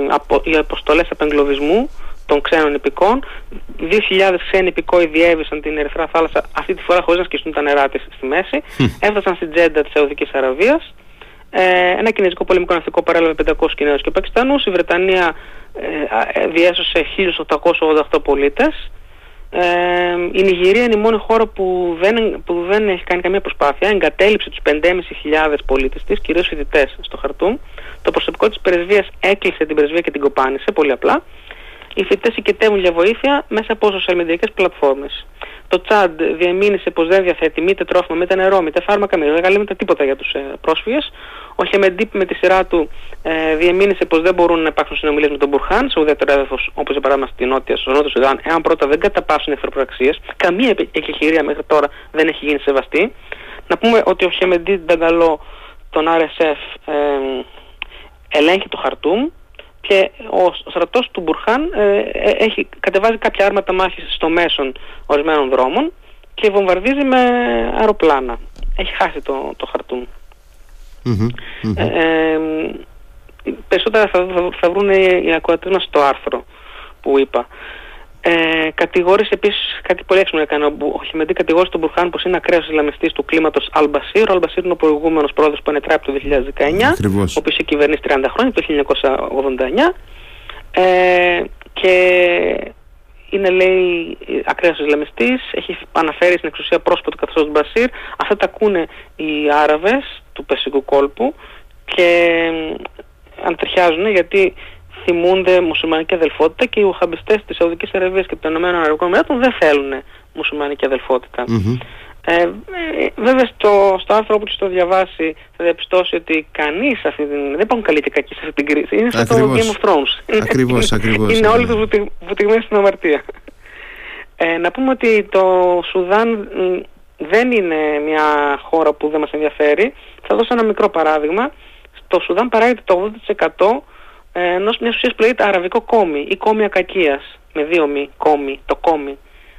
απο, οι αποστολές απεγκλωβισμού των ξένων υπηκών. 2.000 ξένοι υπηκόοι διέβησαν την Ερυθρά Θάλασσα αυτή τη φορά χωρίς να σκιστούν τα νερά της στη μέση. Έφτασαν στην Τζέντα της Σαουδικής Αραβίας. Ε, ένα κινέζικο πολεμικό ναυτικό παρέλαβε 500 Κινέζους και Πακιστανούς. Η Βρετανία ε, ε διέσωσε 1.888 πολίτες. Ε, η Νιγηρία είναι η μόνη χώρα που δεν, που δεν έχει κάνει καμία προσπάθεια. Εγκατέλειψε τους 5.500 πολίτες της, κυρίως φοιτητές στο Χαρτούμ. Το προσωπικό της πρεσβείας έκλεισε την πρεσβεία και την κοπάνισε, πολύ απλά. Οι φοιτητές οικετεύουν για βοήθεια μέσα από social media πλατφόρμες. Το Τσάντ διεμήνυσε πως δεν διαθέτει μήτε τρόφιμα, μήτε νερό, μήτε φάρμακα, μήτε εργαλεία, μήτε τίποτα για τους ε, πρόσφυγες. Ο Χεμεντίπ με τη σειρά του ε, διεμήνυσε πως δεν μπορούν να υπάρξουν συνομιλίες με τον Μπουρχάν, σε ουδέτερο έδαφος όπως για παράδειγμα στη Νότια, στο Νότιο Σουδάν, εάν πρώτα δεν καταπάσουν εχθροπραξίες. Καμία εκεχηρία μέχρι τώρα δεν έχει γίνει σεβαστή. Να πούμε ότι ο Χεμεντίπ Νταγκαλό, τον RSF, ε, ελέγχει το Χαρτούμ και ο στρατός του Μπουρχάν ε, ε, έχει κατεβάζει κάποια άρματα μάχης στο μέσον ορισμένων δρόμων και βομβαρδίζει με αεροπλάνα. Έχει χάσει το, το χαρτούν. Ε, περισσότερα θα, θα, θα βρουν οι ακροατές μας στο άρθρο που είπα. Ε, κατηγόρησε επίσης κάτι πολύ έξυπνο έκανε. Ο Χιμεντή κατηγόρησε τον Μπουρχάν πως είναι ακραίο Ισλαμιστής του κλίματος Αλμπασίρ. Ο Αλμπασίρ είναι ο προηγούμενος πρόεδρος που ανετράπη το 2019, Ακριβώς. ο οποίος είχε κυβερνήσει 30 χρόνια, το 1989. Ε, και είναι λέει ακραίος Ισλαμιστής, έχει αναφέρει στην εξουσία πρόσωπο του καθεστώτος του Μπασίρ. Αυτά τα ακούνε οι Άραβες του Περσικού κόλπου και αντριχιάζουν γιατί θυμούνται μουσουλμανική αδελφότητα και οι ουχαμπιστέ της Σαουδικής Αραβίας και των Ηνωμένων Αραβικών Εμμυράτων δεν θέλουν μουσουλμανική Ε, βέβαια στο, στο άρθρο που το διαβάσει θα διαπιστώσει ότι κανείς δεν υπάρχουν καλοί και κακοί σε αυτή την κρίση. Είναι σαν το Game of Thrones. Ακριβώς, ακριβώς. Είναι όλοι τους βουτυγμένοι στην αμαρτία. Ε, να πούμε ότι το Σουδάν δεν είναι μια χώρα που δεν μας ενδιαφέρει. Θα δώσω ένα μικρό παράδειγμα. Στο Σουδάν παράγεται το 80% ε, ενός μιας ουσίας που λέγεται αραβικό κόμι ή κόμι ακακίας με δύο μη, κόμι, το κόμι.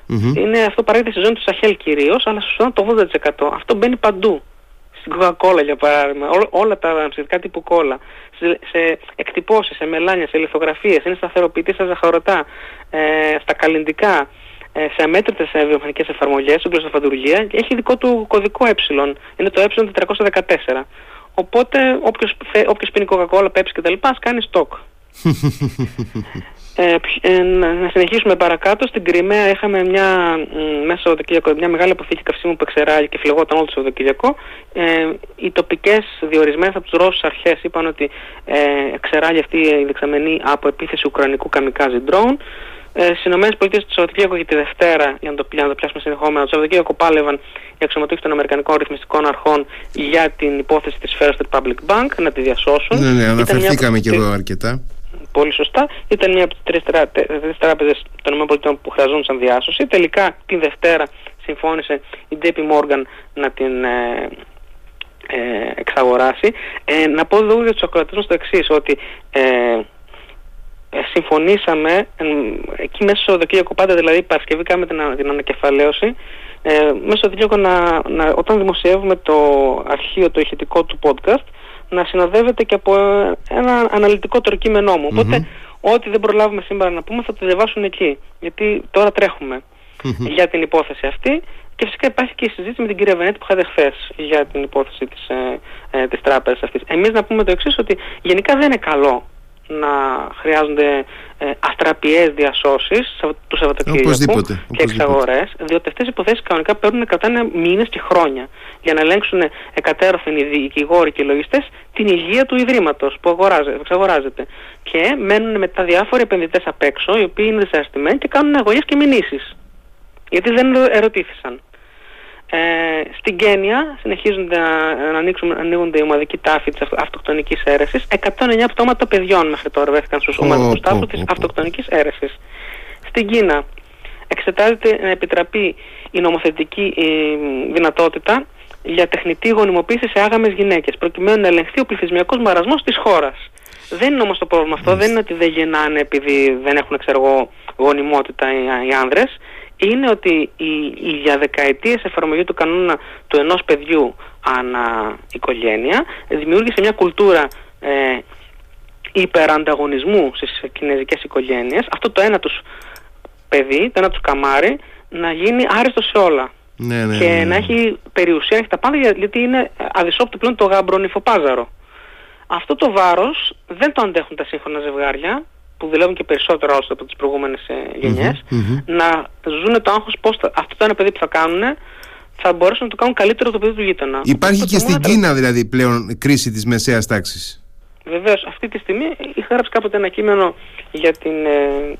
Mm-hmm. Είναι αυτό παράγεται στη ζώνη του Σαχέλ κυρίως, αλλά στο Σουδάν το 80%. Αυτό μπαίνει παντού. Στην Coca-Cola για παράδειγμα, Ό, όλα τα αναψυκτικά τύπου κόλλα, σε, σε εκτυπώσεις, σε μελάνια, σε λιθογραφίες, είναι σταθεροποιητή στα ζαχαρωτά, ε, στα καλλιντικά, ε, σε αμέτρητες ε, βιομηχανικές εφαρμογές, στην γλωσσοφαντουργία, έχει δικό του κωδικό ε, είναι το ε414. Οπότε όποιος, όποιος πίνει Coca-Cola, Pepsi κτλ. ας κάνει στόκ. Ε, ε, να συνεχίσουμε παρακάτω. Στην Κρυμαία είχαμε μια, μέσα μια μεγάλη αποθήκη καυσίμου που εξεράγει και φλεγόταν όλο το Σαββατοκύριακο. Ε, οι τοπικές διορισμένες από τους Ρώσους αρχές είπαν ότι ε, εξεράγει αυτή η δεξαμενή από επίθεση ουκρανικού καμικάζι ντρόουν. Ε, Στις ΗΠΑ το Σαββατοκύριακο και τη Δευτέρα, για να το, να το πιάσουμε συνεχόμενα, το Σαββατοκύριακο πάλευαν οι αξιωματούχοι των Αμερικανικών Ρυθμιστικών Αρχών για την υπόθεση της First Republic Bank να τη διασώσουν. Ναι, ναι, αναφερθήκαμε και εδώ αρκετά πολύ σωστά, ήταν μια από τις τρεις τράπεζες των ΗΠΑ που χρειαζόντουσαν διάσωση. Τελικά την Δευτέρα συμφώνησε η JP Morgan να την ε, ε, εξαγοράσει. Ε, να πω εδώ για τους ακροατές το εξής, ότι ε, ε, συμφωνήσαμε εκεί μέσα στο Δεκέμβριο πάντα, δηλαδή Παρασκευή κάνουμε την, την ανακεφαλαίωση. Ε, μέσα στο Δεκέμβριο να, να, όταν δημοσιεύουμε το αρχείο, το ηχητικό του podcast, να συνοδεύεται και από ένα αναλυτικό κείμενό μου. Οπότε, ό,τι δεν προλάβουμε σήμερα να πούμε θα το διαβάσουν εκεί. Γιατί τώρα για την υπόθεση αυτή. Και φυσικά υπάρχει και η συζήτηση με την κυρία Βενέτη που είχατε χθες για την υπόθεση της, ε, ε, της τράπεζας αυτής. Εμείς να πούμε το εξής ότι γενικά δεν είναι καλό να χρειάζονται ε, αστραπιές διασώσεις του Σαββατοκύριακου και εξαγορές, διότι αυτές οι υποθέσεις κανονικά παίρνουν κρατάνε μήνες και χρόνια για να ελέγξουν εκατέρωθεν οι δικηγόροι και οι λογιστές την υγεία του Ιδρύματος που εξαγοράζεται. Και μένουν μετά διάφοροι επενδυτές απ' έξω, οι οποίοι είναι δυσαρεστημένοι και κάνουν αγωγές και μηνύσεις. Γιατί δεν ερωτήθησαν. Ε, στην Κένια συνεχίζουν να, να, ανοίξουν, ανοίγονται οι ομαδικοί τάφοι της αυτοκτονικής αίρεσης. 109 πτώματα παιδιών μέχρι τώρα βρέθηκαν στους ομαδικούς τάφους της αυτοκτονικής αίρεσης. Στην Κίνα εξετάζεται να επιτραπεί η νομοθετική ε, δυνατότητα για τεχνητή γονιμοποίηση σε άγαμες γυναίκες προκειμένου να ελεγχθεί ο πληθυσμιακός μαρασμός της χώρας. Δεν είναι όμως το πρόβλημα αυτό, δεν είναι ότι δεν γεννάνε επειδή δεν έχουν ξέρω γονιμότητα οι, οι άνδρες είναι ότι η, η για δεκαετίες εφαρμογή του κανόνα του ενός παιδιού ανά οικογένεια δημιούργησε μια κουλτούρα ε, υπερανταγωνισμού στις κινέζικες οικογένειες. Αυτό το ένα τους παιδί, το ένα τους καμάρι, να γίνει άριστο σε όλα. Ναι, ναι, και ναι, ναι. να έχει περιουσία, έχει τα πάντα γιατί είναι αδυσόπτω πλέον το γάμπρο νυφοπάζαρο. Αυτό το βάρος δεν το αντέχουν τα σύγχρονα ζευγάρια που δουλεύουν και περισσότερο όσο από τις προηγούμενες ε, γενιες να ζουν το άγχος πώς αυτό το ένα παιδί που θα κάνουν θα μπορέσουν να το κάνουν καλύτερο το παιδί του γείτονα. Υπάρχει και στην Κίνα δηλαδή πλέον κρίση της μεσαίας τάξης; Βεβαίως, αυτή τη στιγμή είχα γράψει κάποτε ένα κείμενο για, την, ε,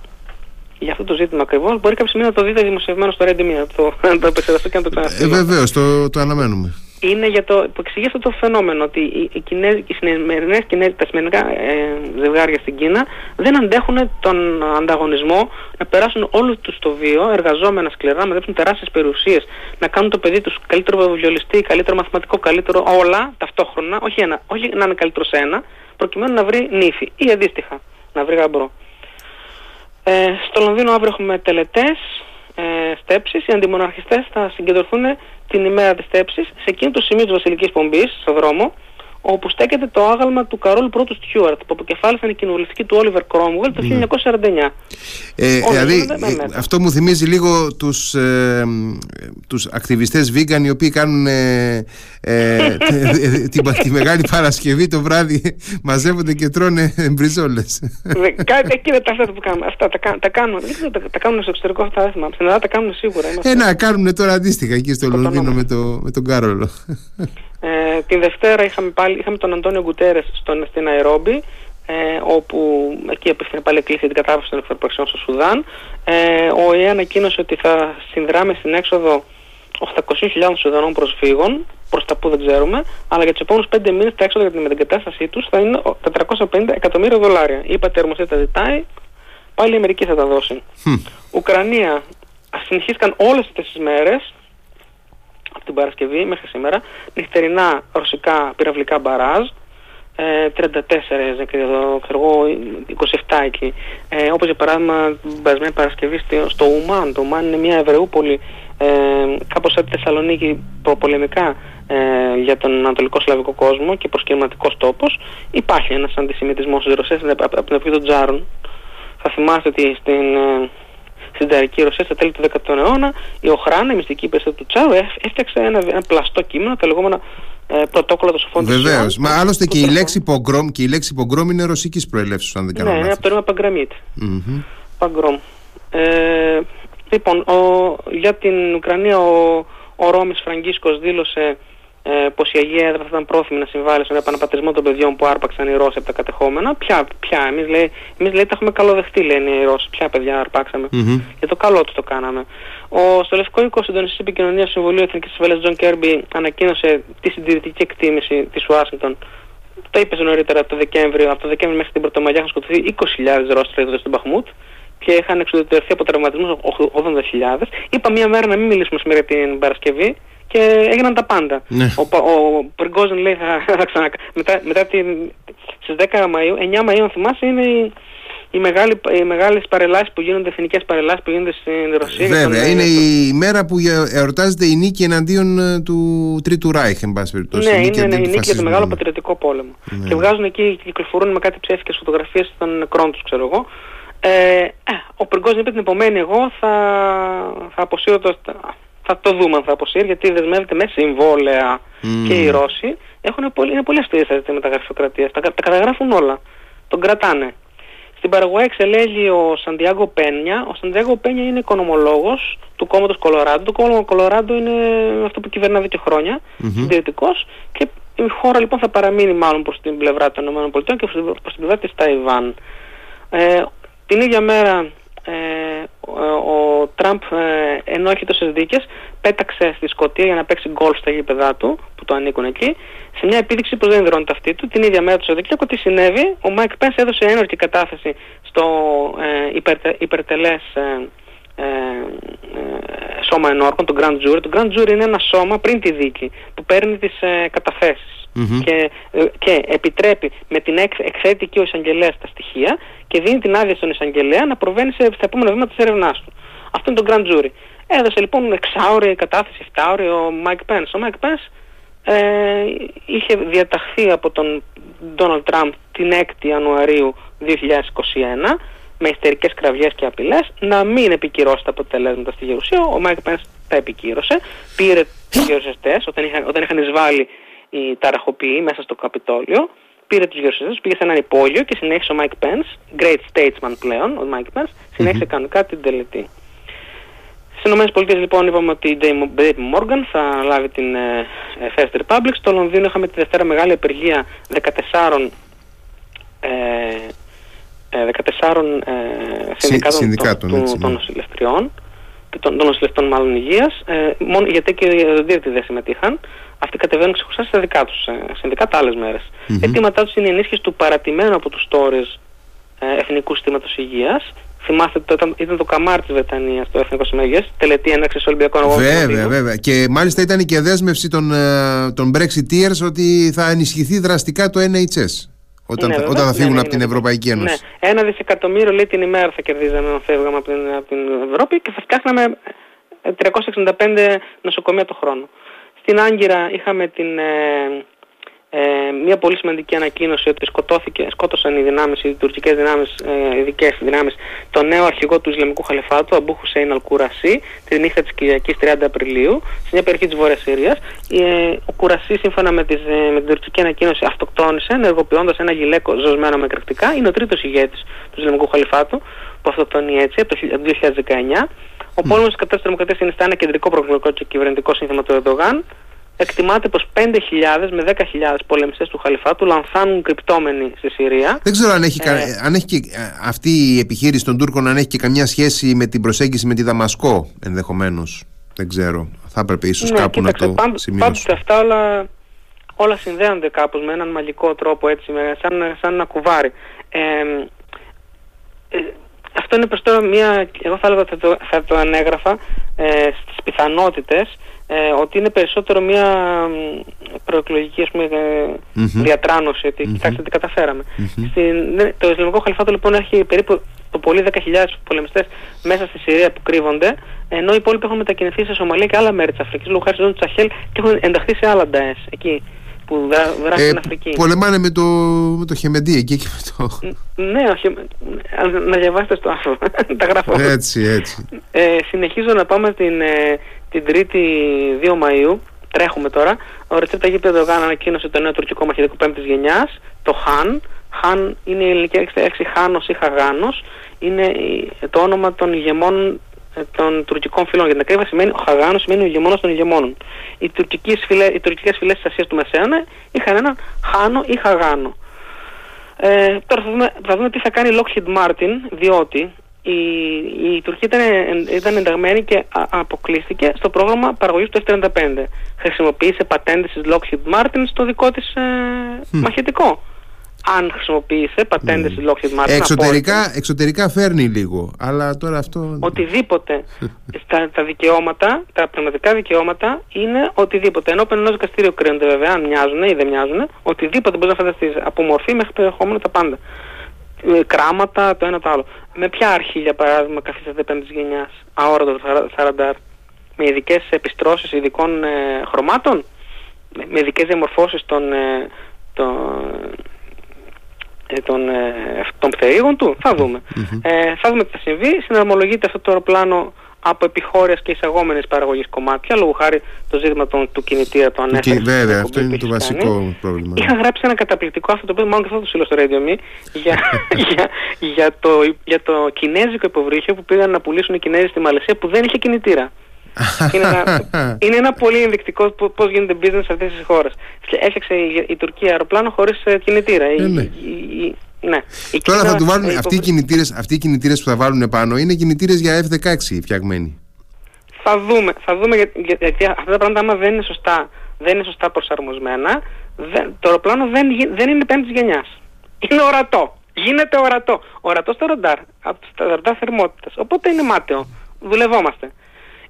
για αυτό το ζήτημα ακριβώς. Μπορεί κάποια στιγμή να το δείτε δημοσιευμένο στο Reddit να το, το επεξεργαστώ και να το ξαναστείλω. Ε, Βεβαίως, το, το αναμένουμε είναι για το, που εξηγεί αυτό το φαινόμενο ότι οι, οι, Κινέζοι, οι σημερινές τα σημερινά ε, ζευγάρια στην Κίνα δεν αντέχουν τον ανταγωνισμό να περάσουν όλο τους το βίο, εργαζόμενα σκληρά, να μαζέψουν τεράστιες περιουσίες, να κάνουν το παιδί τους καλύτερο βιβλιολιστή, καλύτερο μαθηματικό, καλύτερο όλα ταυτόχρονα, όχι, ένα, όχι να είναι καλύτερο σε ένα, προκειμένου να βρει νύφη ή αντίστοιχα να βρει γαμπρό. Ε, στο Λονδίνο αύριο έχουμε τελετές, ε, στέψεις, οι αντιμοναρχιστές θα συγκεντρωθούν την ημέρα της στέψης σε εκείνο το σημείο της Βασιλικής Πομπής, στο δρόμο, όπου στέκεται το άγαλμα του Καρόλ πρώτου Στιούαρτ, που αποκεφάλισαν η κοινοβουλευτική του Όλιβερ Κρόμουελ το 1949. Ε, δηλαδή, ε, αυτό μου θυμίζει λίγο τους, ε, τους ακτιβιστές vegan οι οποίοι κάνουν ε, ε τη, τη, Μεγάλη Παρασκευή το βράδυ μαζεύονται και τρώνε μπριζόλες. Εκεί είναι τα αυτά που κάνουν. Αυτά τα, τα, κάνουν. Τα, τα κάνουν στο εξωτερικό αυτά Στην Ελλάδα τα κάνουν σίγουρα. Ε, να κάνουν τώρα αντίστοιχα εκεί στο Λονδίνο με, το, με τον Κάρολο. Ε, την Δευτέρα είχαμε, πάλι, είχαμε τον Αντώνιο Γκουτέρες στον, στην Αερόμπη, ε, όπου εκεί απευθύνει πάλι εκκλήση την κατάβαση των εχθροπραξιών στο Σουδάν. Ε, ο ΙΕ ανακοίνωσε ότι θα συνδράμει στην έξοδο 800.000 Σουδανών προσφύγων, προς τα που δεν ξέρουμε, αλλά για τους επόμενους 5 μήνες τα έξοδα για την μετεγκατάστασή τους θα είναι 450 εκατομμύρια δολάρια. Είπατε, η τα ζητάει, πάλι η Αμερική θα τα δώσει. Ουκρανία, συνεχίστηκαν όλες αυτές τις μέρες από την Παρασκευή μέχρι σήμερα νυχτερινά ρωσικά πυραυλικά μπαράζ, ε, 34 εδώ, ξέρω εγώ, 27 εκεί. Ε, όπως για παράδειγμα την περασμένη Παρασκευή στο Ουμάν. Το Ουμάν είναι μια Εβραιούπολη ε, κάπως σαν τη Θεσσαλονίκη προπολεμικά ε, για τον Ανατολικό Σλαβικό κόσμο και προσκυνηματικός τόπος. Υπάρχει ένας αντισημιτισμός στις Ρωσίες από την εποχή των Τζάρων. Θα θυμάστε ότι στην, ε, στην Τζαρική Ρωσία στα τέλη του 19ου αιώνα, η Οχράνη, η μυστική υπηρεσία του Τσάρου, έφτιαξε ένα, ένα πλαστό κείμενο, τα λεγόμενα ε, πρωτόκολλα των σοφών Βεβαίως. Μα άλλωστε και η, λέξη πογκρόμ, και η λέξη πογκρόμ είναι ρωσικής προελεύσεω, αν δεν κάνω Ναι, είναι από το ρήμα Παγκραμίτ. Παγκρόμ. Ε, λοιπόν, ο, για την Ουκρανία ο, ο Ρώμης Φραγκίσκος δήλωσε ε, πως η Αγία Έδρα θα ήταν πρόθυμη να συμβάλλει στον επαναπατρισμό των παιδιών που άρπαξαν οι Ρώσοι από τα κατεχόμενα. Ποια, ποια, εμείς λέει, εμείς, λέει τα έχουμε καλοδεχτεί, λένε οι Ρώσοι. Ποια παιδιά αρπάξαμε. Mm-hmm. Για το καλό τους το κάναμε. Ο, στο Λευκό Οίκο Συντονιστής Επικοινωνίας Συμβουλίου Εθνικής Ασφαλείας Τζον Κίρμπι ανακοίνωσε τη συντηρητική εκτίμηση της Ουάσιγκτον. Το είπε νωρίτερα από το Δεκέμβριο, από το Δεκέμβριο μέχρι την Πρωτομαγιά είχαν σκοτωθεί 20.000 Ρώσοι στρατιώτες στον Μπαχμούτ και είχαν εξουδετερωθεί από τραυματισμούς 80.000. Είπα μία μέρα να μην μιλήσουμε σήμερα την Παρασκευή και έγιναν τα πάντα. Ναι. Ο, ο Πριγκόζιν λέει θα, θα ξανα... μετά, μετά την, στις 10 Μαΐου, 9 Μαΐου αν θυμάσαι είναι οι, οι, μεγάλοι, οι μεγάλες παρελάσεις που γίνονται, εθνικές παρελάσεις που γίνονται στην Ρωσία. Βέβαια, είναι η μέρα που εορτάζεται η νίκη εναντίον ε, του Τρίτου Ράιχ, εν πάση περιπτώσει. Ναι, είναι, είναι η νίκη για το μεγάλο πατριωτικό πόλεμο. Ναι. Και βγάζουν εκεί, κυκλοφορούν με κάτι ψεύτικες φωτογραφίες των νεκρών τους, ξέρω εγώ. Ε, ε, ο Πριγκόζιν είπε την επομένη εγώ θα, θα αποσύρω το, θα το δούμε αν θα αποσύρει, γιατί δεσμεύεται με συμβόλαια και οι Ρώσοι. Έχουν πολύ, είναι πολύ αστεία στα ζητήματα γραφειοκρατίας. Τα, τα καταγράφουν όλα. Τον κρατάνε. Στην Παραγωγή εξελέγει ο Σαντιάγκο Πένια. Ο Σαντιάγκο Πένια είναι οικονομολόγος του κόμματος Κολοράντο. Το κόμμα Κολοράντο είναι αυτό που κυβερνά εδώ και χρόνια, mm-hmm. συντηρητικός. Και η χώρα λοιπόν θα παραμείνει μάλλον προς την πλευρά των ΗΠΑ και προς την πλευρά της Ταϊβάν. Ε, την ίδια μέρα ε, ο Τραμπ ε, ενώ έχει τόσες δίκες πέταξε στη Σκωτία για να παίξει γκολφ στα γήπεδά του που του ανήκουν εκεί σε μια επίδειξη που δεν δρώνει αυτή του την ίδια μέρα του Σαββατοκύριακου τι συνέβη ο Μάικ Πένς έδωσε ένορκη κατάθεση στο ε, υπερτε, υπερτελές ε, ε, ε, σώμα ενόρκων, το Grand Jury. Το Grand Jury είναι ένα σώμα πριν τη δίκη που παίρνει τις ε, καταθέσεις και, ε, και επιτρέπει με την εκθέτει και ο εισαγγελέας τα στοιχεία και δίνει την άδεια στον εισαγγελέα να προβαίνει σε, στα επόμενα βήματα της έρευνάς του. Αυτό είναι το Grand Jury. Έδωσε λοιπόν εξάωρη κατάθεση, 7 ο Mike Pence. Ο Mike Pence ε, είχε διαταχθεί από τον Donald Trump την 6η Ιανουαρίου 2021 με ιστερικές κραυγές και απειλές να μην επικυρώσει τα αποτελέσματα στη Γερουσία. Ο Μάικ Πένς τα επικύρωσε. Πήρε τους γερουσιαστές όταν, είχαν, όταν είχαν εισβάλει οι ταραχοποιοί μέσα στο Καπιτόλιο. Πήρε τους γερουσιαστές, πήγε σε ένα υπόγειο και συνέχισε ο Μάικ Pence, great statesman πλέον, ο Μάικ Pence, συνέχισε mm-hmm. κανονικά την τελετή. Στις ΗΠΑ λοιπόν είπαμε ότι η JP Morgan θα λάβει την ε, First Republic. Στο Λονδίνο είχαμε τη Δευτέρα μεγάλη απεργία 14 ε, 14 ε, συνδικάτων, των, ναι. των νοσηλευτριών, των, των νοσηλευτών μάλλον υγείας, ε, μόνο, γιατί και οι οδοντίατροι δεν συμμετείχαν. Αυτοί κατεβαίνουν ξεχωριστά στα δικά τους ε, συνδικάτα άλλες μέρες. Mm-hmm. Αιτήματά τους είναι η ενίσχυση του παρατημένου από τους τόρες ε, Εθνικού Συστήματος Υγείας, Θυμάστε ότι ήταν, ήταν το καμάρ της Βρετανίας το Εθνικό Σύμβουλο Τελετή έναρξης Ολυμπιακών Αγώνων. Βέβαια, βέβαια. Και μάλιστα ήταν και δέσμευση των, ε, των Brexiteers ότι θα ενισχυθεί δραστικά το NHS. Όταν, ναι, όταν θα φύγουν ναι, ναι, από την Ευρωπαϊκή Ένωση. Ναι. Ένα δισεκατομμύριο λέει την ημέρα θα κερδίζαμε αν φεύγαμε από την, από την Ευρώπη και θα φτιάχναμε 365 νοσοκομεία το χρόνο. Στην Άγκυρα είχαμε την, ε, ε, μια πολύ σημαντική ανακοίνωση ότι σκοτώθηκε, σκότωσαν οι δυνάμεις, οι τουρκικές δυνάμεις, ε, ειδικές δυνάμεις, το νέο αρχηγό του Ισλαμικού Χαλεφάτου, Αμπού Χουσέιν Αλκουρασί, τη νύχτα της Κυριακής 30 Απριλίου, σε μια περιοχή της Βόρειας Συρίας. Ε, ο Κουρασί, σύμφωνα με, τις, ε, με την τουρκική ανακοίνωση, αυτοκτόνησε, ενεργοποιώντας ένα γυλαίκο ζωσμένο με κρακτικά. Είναι ο τρίτος ηγέτης του Ισλαμικού Χαλεφάτου, που αυτοκτονεί έτσι, από το 2019. Ο πόλεμος κατά της τρομοκρατίας είναι ένα κεντρικό προβληματικό και κυβερνητικό σύνθημα του Ερντογάν εκτιμάται πως 5.000 με 10.000 πολεμιστές του Χαλιφάτου λανθάνουν κρυπτόμενοι στη Συρία. Δεν ξέρω αν έχει, ε, αν έχει και, ε, αυτή η επιχείρηση των Τούρκων αν έχει και καμιά σχέση με την προσέγγιση με τη Δαμασκό ενδεχομένως. Δεν ξέρω. Θα έπρεπε ίσως ναι, κάπου κοίταξε, να το πάντ, σημειώσω. αυτά όλα, όλα συνδέονται κάπως με έναν μαγικό τρόπο έτσι, με, σαν, σαν ένα κουβάρι. Ε, ε, αυτό είναι προς τώρα μια, εγώ θα έλεγα θα το, θα το ανέγραφα ε, στις πιθανότητες ε, ότι είναι περισσότερο μια προεκλογική ας πούμε, mm-hmm. διατράνωση, ότι mm-hmm. κοιτάξτε τι καταφέραμε. Mm-hmm. Στην, ναι, το Ισλαμικό Χαλιφάτο λοιπόν έχει περίπου το πολύ 10.000 πολεμιστές μέσα στη Συρία που κρύβονται, ενώ οι υπόλοιποι έχουν μετακινηθεί σε Σομαλία και άλλα μέρη της Αφρικής, λόγω χάρη του Τσαχέλ και έχουν ενταχθεί σε άλλα νταές εκεί που δρά, ε, στην Αφρική. Πολεμάνε με το, με το Χεμεντί εκεί και με το... Ναι, όχι, να διαβάσετε στο άρθρο, τα γράφω. Έτσι, έτσι. Ε, συνεχίζω να πάμε την, ε, την 3η 2 Μαΐου, τρέχουμε τώρα, Ο Ρετσέπ Ταγίπ Ερντογάν ανακοίνωσε το νέο τουρκικό μαχητικό πέμπτης γενιάς, το Χαν. Χαν είναι η ελληνική λέξη Χάνος ή Χαγάνο. Είναι το όνομα των ηγεμόνων ε, των τουρκικών φυλών. Για την ακρίβεια σημαίνει ο Χαγάνο σημαίνει ο ηγεμόνας των ηγεμόνων. Οι τουρκικές φυλές της Ασίας του Μεσαίωνα είχαν έναν Χάνο ή Χαγάνο. Ε, τώρα θα δούμε, θα δούμε τι θα κάνει η Lockheed Martin, διότι η, η Τουρκία ήταν, ήταν ενταγμένη και αποκλείστηκε στο πρόγραμμα παραγωγής του F-35. Χρησιμοποίησε πατέντες της Lockheed Martin στο δικό της ε, μαχητικό αν χρησιμοποίησε πατέντες mm. Lockheed Martin. Εξωτερικά, εξωτερικά φέρνει λίγο, αλλά τώρα αυτό. Οτιδήποτε στα τα δικαιώματα, τα πνευματικά δικαιώματα είναι οτιδήποτε. Ενώ ενό δικαστήριο κρίνονται βέβαια, αν μοιάζουν ή δεν μοιάζουν, οτιδήποτε μπορείς να φανταστείς από μορφή μέχρι περιεχόμενο τα πάντα. Ε, κράματα, το ένα το άλλο. Με ποια αρχή, για παράδειγμα, καθίσατε πέμπτη γενιάς, αόρατο 40 με ειδικές επιστρώσεις ειδικών ε, χρωμάτων, με ειδικές διαμορφώσεις των, ε, των, ε, των, ε, των του, θα δούμε. Ε, θα δούμε τι θα συμβεί. Συναρμολογείται αυτό το αεροπλάνο από επιχώριας και εισαγόμενες παραγωγής κομμάτια, λόγω χάρη το ζήτημα των, του κινητήρα, το ανέφερες. Βέβαια, αυτό είναι το βασικό πρόβλημα. Είχα γράψει ένα καταπληκτικό αυτό το οποίο μάλλον και αυτό το στείλω στο Radio Me για, για, για, το, για το κινέζικο υποβρύχιο που πήγαν να πουλήσουν οι Κινέζοι στη Μαλαισία που δεν είχε κινητήρα είναι, ένα, είναι ένα πολύ ενδεικτικό πώς γίνεται business σε αυτές τις χώρες. Έφτιαξε η, η Τουρκία αεροπλάνο χωρίς ε, κινητήρα. Ε, ναι. Η, ναι. Τώρα θα του βάλουν, αυτοί, οι κινητήρες, αυτοί οι κινητήρες που θα βάλουν πάνω είναι κινητήρες για F-16 φτιαγμένοι. Θα δούμε, θα δούμε γιατί, γιατί αυτά τα πράγματα άμα δεν είναι σωστά, δεν είναι σωστά προσαρμοσμένα, δεν, το αεροπλάνο δεν, δεν είναι πέμπτης γενιάς. Είναι ορατό. Γίνεται ορατό. Ορατό στο ραντάρ, από τα ραντάρ θερμότητας. Οπότε είναι μάταιο. Δουλευόμαστε.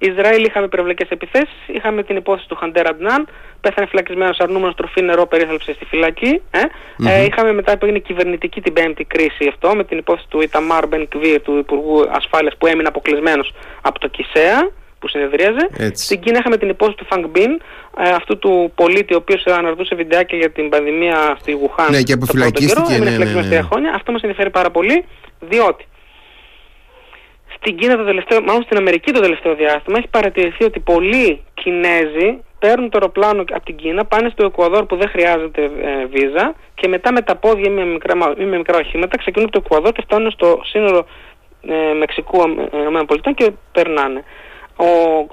Ισραήλ είχαμε περιβλακές επιθέσεις, είχαμε την υπόθεση του Χαντέρ Αντνάν, πέθανε φυλακισμένος αρνούμενος τροφή νερό περίθαλψη στη φυλακή. Ε. ε είχαμε μετά που έγινε κυβερνητική την πέμπτη κρίση αυτό, με την υπόθεση του Ιταμάρ Μπεν Κβίρ, του Υπουργού Ασφάλειας που έμεινε αποκλεισμένος από το ΚΙΣΕΑ που συνεδρίαζε. Έτσι. Στην Κίνα είχαμε την υπόθεση του Φανκ Μπιν, ε, αυτού του πολίτη ο οποίος αναρτούσε βιντεάκια για την πανδημία στη Γουχάν. Ναι, και αποφυλακίστηκε. Ναι, ναι, ναι, ναι. χρόνια. Αυτό μας ενδιαφέρει πάρα πολύ, διότι στην Κίνα το τελευταίο, μάλλον στην Αμερική το τελευταίο διάστημα έχει παρατηρηθεί ότι πολλοί Κινέζοι παίρνουν το αεροπλάνο από την Κίνα, πάνε στο Εκουαδόρ που δεν χρειάζεται ε, βίζα και μετά με τα πόδια ή με μικρά, ή με μικρά οχήματα ξεκινούν από το Εκουαδόρ και φτάνουν στο σύνορο ε, Μεξικού ΗΠΑ και περνάνε. Ο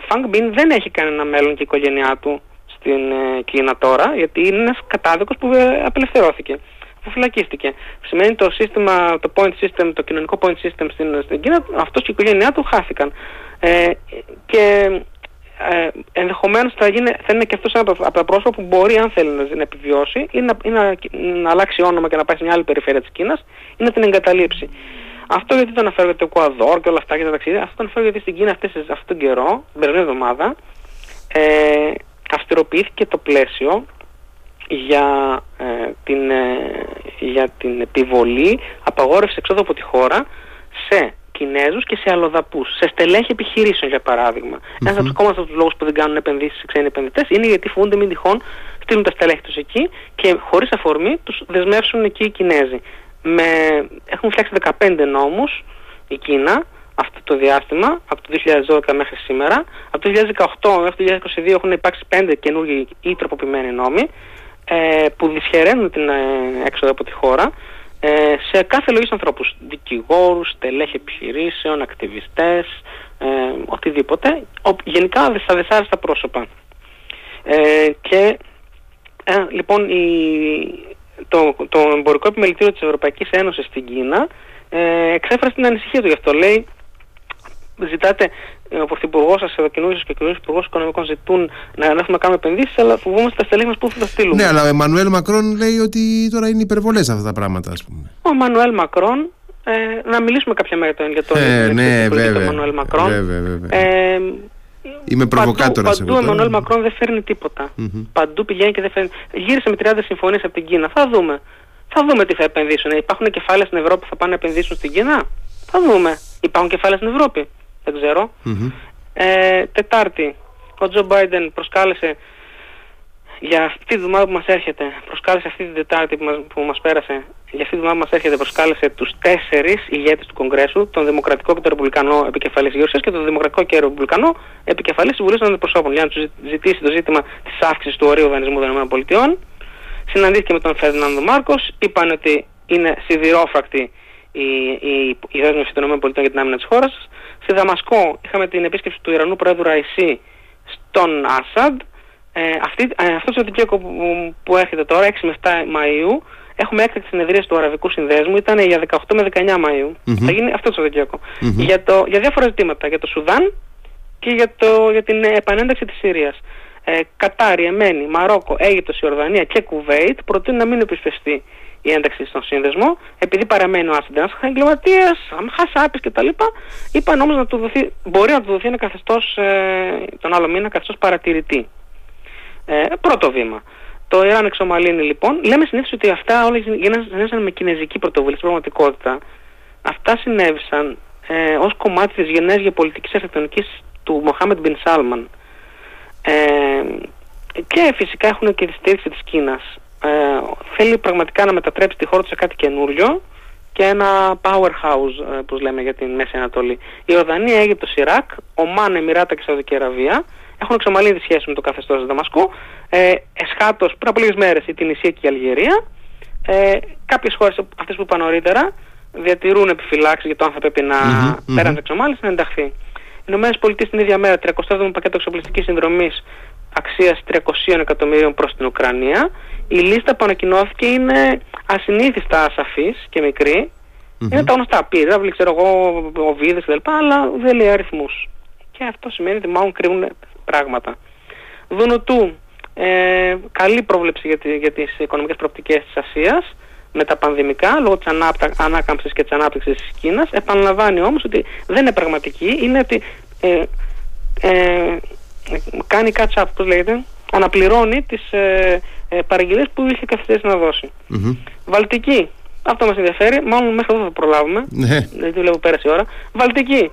Φανκ Μπιν δεν έχει κανένα μέλλον και η οικογένειά του στην ε, Κίνα τώρα, γιατί είναι ένας κατάδικος που ε, απελευθερώθηκε που φυλακίστηκε. Σημαίνει το σύστημα, το point system, το κοινωνικό point system στην, στην Κίνα, αυτός και η οικογένειά του χάθηκαν. Ε, και ε, ενδεχομένως θα, γίνει, θα είναι και αυτός ένα από τα πρόσωπα που μπορεί αν θέλει να, να επιβιώσει ή να, ή να, να, αλλάξει όνομα και να πάει σε μια άλλη περιφέρεια της Κίνας ή να την εγκαταλείψει. Αυτό γιατί το αναφέρω για το Εκουαδόρ και όλα αυτά και τα ταξίδια. Αυτό το αναφέρω γιατί στην Κίνα αυτές, αυτόν τον καιρό, την περασμένη εβδομάδα, ε, αυστηροποιήθηκε το πλαίσιο για, ε, την, ε, για την επιβολή απαγόρευσης εξόδου από τη χώρα σε Κινέζους και σε αλλοδαπούς, σε στελέχη επιχειρήσεων για παράδειγμα. Mm-hmm. Ένας από τους λόγους που δεν κάνουν επενδύσεις σε ξένοι επενδυτές είναι γιατί φοβούνται μην τυχόν στείλουν τα στελέχη τους εκεί και χωρίς αφορμή τους δεσμεύσουν εκεί οι Κινέζοι. Με, έχουν φτιάξει 15 νόμους η Κίνα αυτό το διάστημα, από το 2012 μέχρι σήμερα. Από το 2018 μέχρι το 2022 έχουν υπάρξει 5 καινούργιοι ή τροποποιημένοι νόμοι ε, που δυσχεραίνουν την ε, έξοδο από τη χώρα ε, σε κάθε λογής ανθρώπους, δικηγόρους, τελέχη επιχειρήσεων, ακτιβιστές, ε, οτιδήποτε, ο, γενικά στα δεσάριστα πρόσωπα. Ε, και ε, λοιπόν η, το, το εμπορικό επιμελητήριο της Ευρωπαϊκής Ένωσης στην Κίνα ε, εξέφρασε την ανησυχία του γι' αυτό. Λέει, ζητάτε ο Πρωθυπουργός σας, ο καινούριο και ο καινούριο Υπουργός Οικονομικών ζητούν να έχουμε να κάνουμε επενδύσεις, αλλά φοβόμαστε τα στελέχη μας που θα τα στείλουμε. Ναι, αλλά ο Εμμανουέλ Μακρόν λέει ότι τώρα είναι υπερβολές αυτά τα πράγματα, ας πούμε. Ο Εμμανουέλ Μακρόν, ε, να μιλήσουμε κάποια μέρα για το ε, ναι, βέβαια, Εμμανουέλ Μακρόν. Βέβαια, βέβαια. Ε, Είμαι προβοκάτορας. Παντού, ο Εμμανουέλ Μακρόν δεν φέρνει τίποτα. Mm-hmm. Παντού πηγαίνει και δεν φέρνει. Γύρισε με 30 συμφωνίες από την Κίνα. Θα δούμε. Θα δούμε τι θα επενδύσουν. Υπάρχουν κεφάλαια στην Ευρώπη που θα πάνε να επενδύσουν στην Κίνα; Θα δούμε. Υπάρχουν κεφάλαια στην Ευρώπη; Δεν ξερω Ε, τετάρτη, ο Τζο Μπάιντεν προσκάλεσε για αυτή τη βδομάδα που μας έρχεται, προσκάλεσε αυτή την Τετάρτη που μας, που μας πέρασε, για αυτή τη βδομάδα που μας έρχεται προσκάλεσε τους τέσσερις ηγέτες του Κογκρέσου, τον Δημοκρατικό και τον Ρεπουμπλικανό επικεφαλής Γεωργίας και τον Δημοκρατικό και Ρεπουμπλικανό επικεφαλής Συμβουλής των Αντιπροσώπων για να τους ζητήσει το ζήτημα της αύξησης του ορίου δανεισμού των ΗΠΑ. Συναντήθηκε με τον Φερνάνδο Μάρκος, είπαν ότι είναι σιδηρόφρακτη η, η, η δέσμευση των ΗΠΑ για την άμυνα της χώρας. Στη Δαμασκό είχαμε την επίσκεψη του Ιρανού Πρόεδρου Ραϊσί στον Άσαντ ε, αυτή, ε, αυτός το Σαββατοκύριακο που, που έρχεται τώρα, 6 με 7 Μαΐου, έχουμε έκτακτη συνεδρία του Αραβικού Συνδέσμου, ήταν για 18 με 19 Μαΐου. Θα γίνει αυτός το σαββατοκυριακο Για, το, για διάφορα ζητήματα, για το Σουδάν και για, το, για την επανένταξη της Συρίας. Ε, Κατάρι, Εμένη, Μαρόκο, Αίγυπτος, Ιορδανία και Κουβέιτ προτείνουν να μην επισπευστεί η ένταξη στον σύνδεσμο, επειδή παραμένει ο Άσεντε ένα εγκληματία, χασάπη κτλ. Είπαν όμως να του δοθεί, μπορεί να του δοθεί ένα καθεστώς ε, τον άλλο μήνα καθεστώς παρατηρητή. Ε, πρώτο βήμα. Το Ιράν εξομαλύνει λοιπόν. Λέμε συνήθως ότι αυτά όλα συνέβησαν με κινέζικη πρωτοβουλία στην πραγματικότητα. Αυτά συνέβησαν ε, ως κομμάτι της γενναίας γεωπολιτικής αρχιτεκτονικής του Μοχάμετ Μπιν Σάλμαν. Ε, και φυσικά έχουν και τη στήριξη της Κίνας. Ε, θέλει πραγματικά να μετατρέψει τη χώρα του σε κάτι καινούριο και ένα powerhouse, ε, όπως λέμε για την Μέση Ανατολή. Η Ορδανία, Αίγυπτος, Ιράκ, Ομάν, Εμμυράτα και Σαουδική Αραβία έχουν εξομαλύνει τη σχέση με το καθεστώς του Δαμασκού. Ε, Εσχάτως πριν από λίγες μέρες η Τινησία και η Αλγερία. Ε, Κάποιες χώρες, αυτές που είπα νωρίτερα, διατηρούν επιφυλάξεις για το αν θα πρέπει να mm-hmm, πέραν της εξομάλυνσης να ενταχθεί. Οι Ηνωμένες Πολιτείες την ίδια μέρα 37 πακέτο εξοπλιστικής συνδρομής αξίας 300 εκατομμυρίων προς την Ουκρανία. Η λίστα που ανακοινώθηκε είναι ασυνήθιστα ασαφής και μικρή. Mm-hmm. Είναι τα γνωστά πύραυλοι, ξέρω εγώ, οβίδες κλπ. Αλλά δεν λέει αριθμούς. Και αυτό σημαίνει ότι μάλλον κρύβουν πράγματα. Δουνουτού, ε, καλή πρόβλεψη για, τη, για τις οικονομικές προοπτικές της Ασίας με τα πανδημικά λόγω της ανάκαμψης και της ανάπτυξης της Κίνας επαναλαμβάνει όμως ότι δεν είναι πραγματική είναι ότι ε, ε, κάνει catch up, πώς λέγεται αναπληρώνει τις ε, ε, παραγγελίες που είχε καθυστερήσει να δώσει. Βαλτική, αυτό μας ενδιαφέρει μάλλον μέχρι εδώ θα προλάβουμε ναι. γιατί βλέπω πέρασε η ώρα. Βαλτική,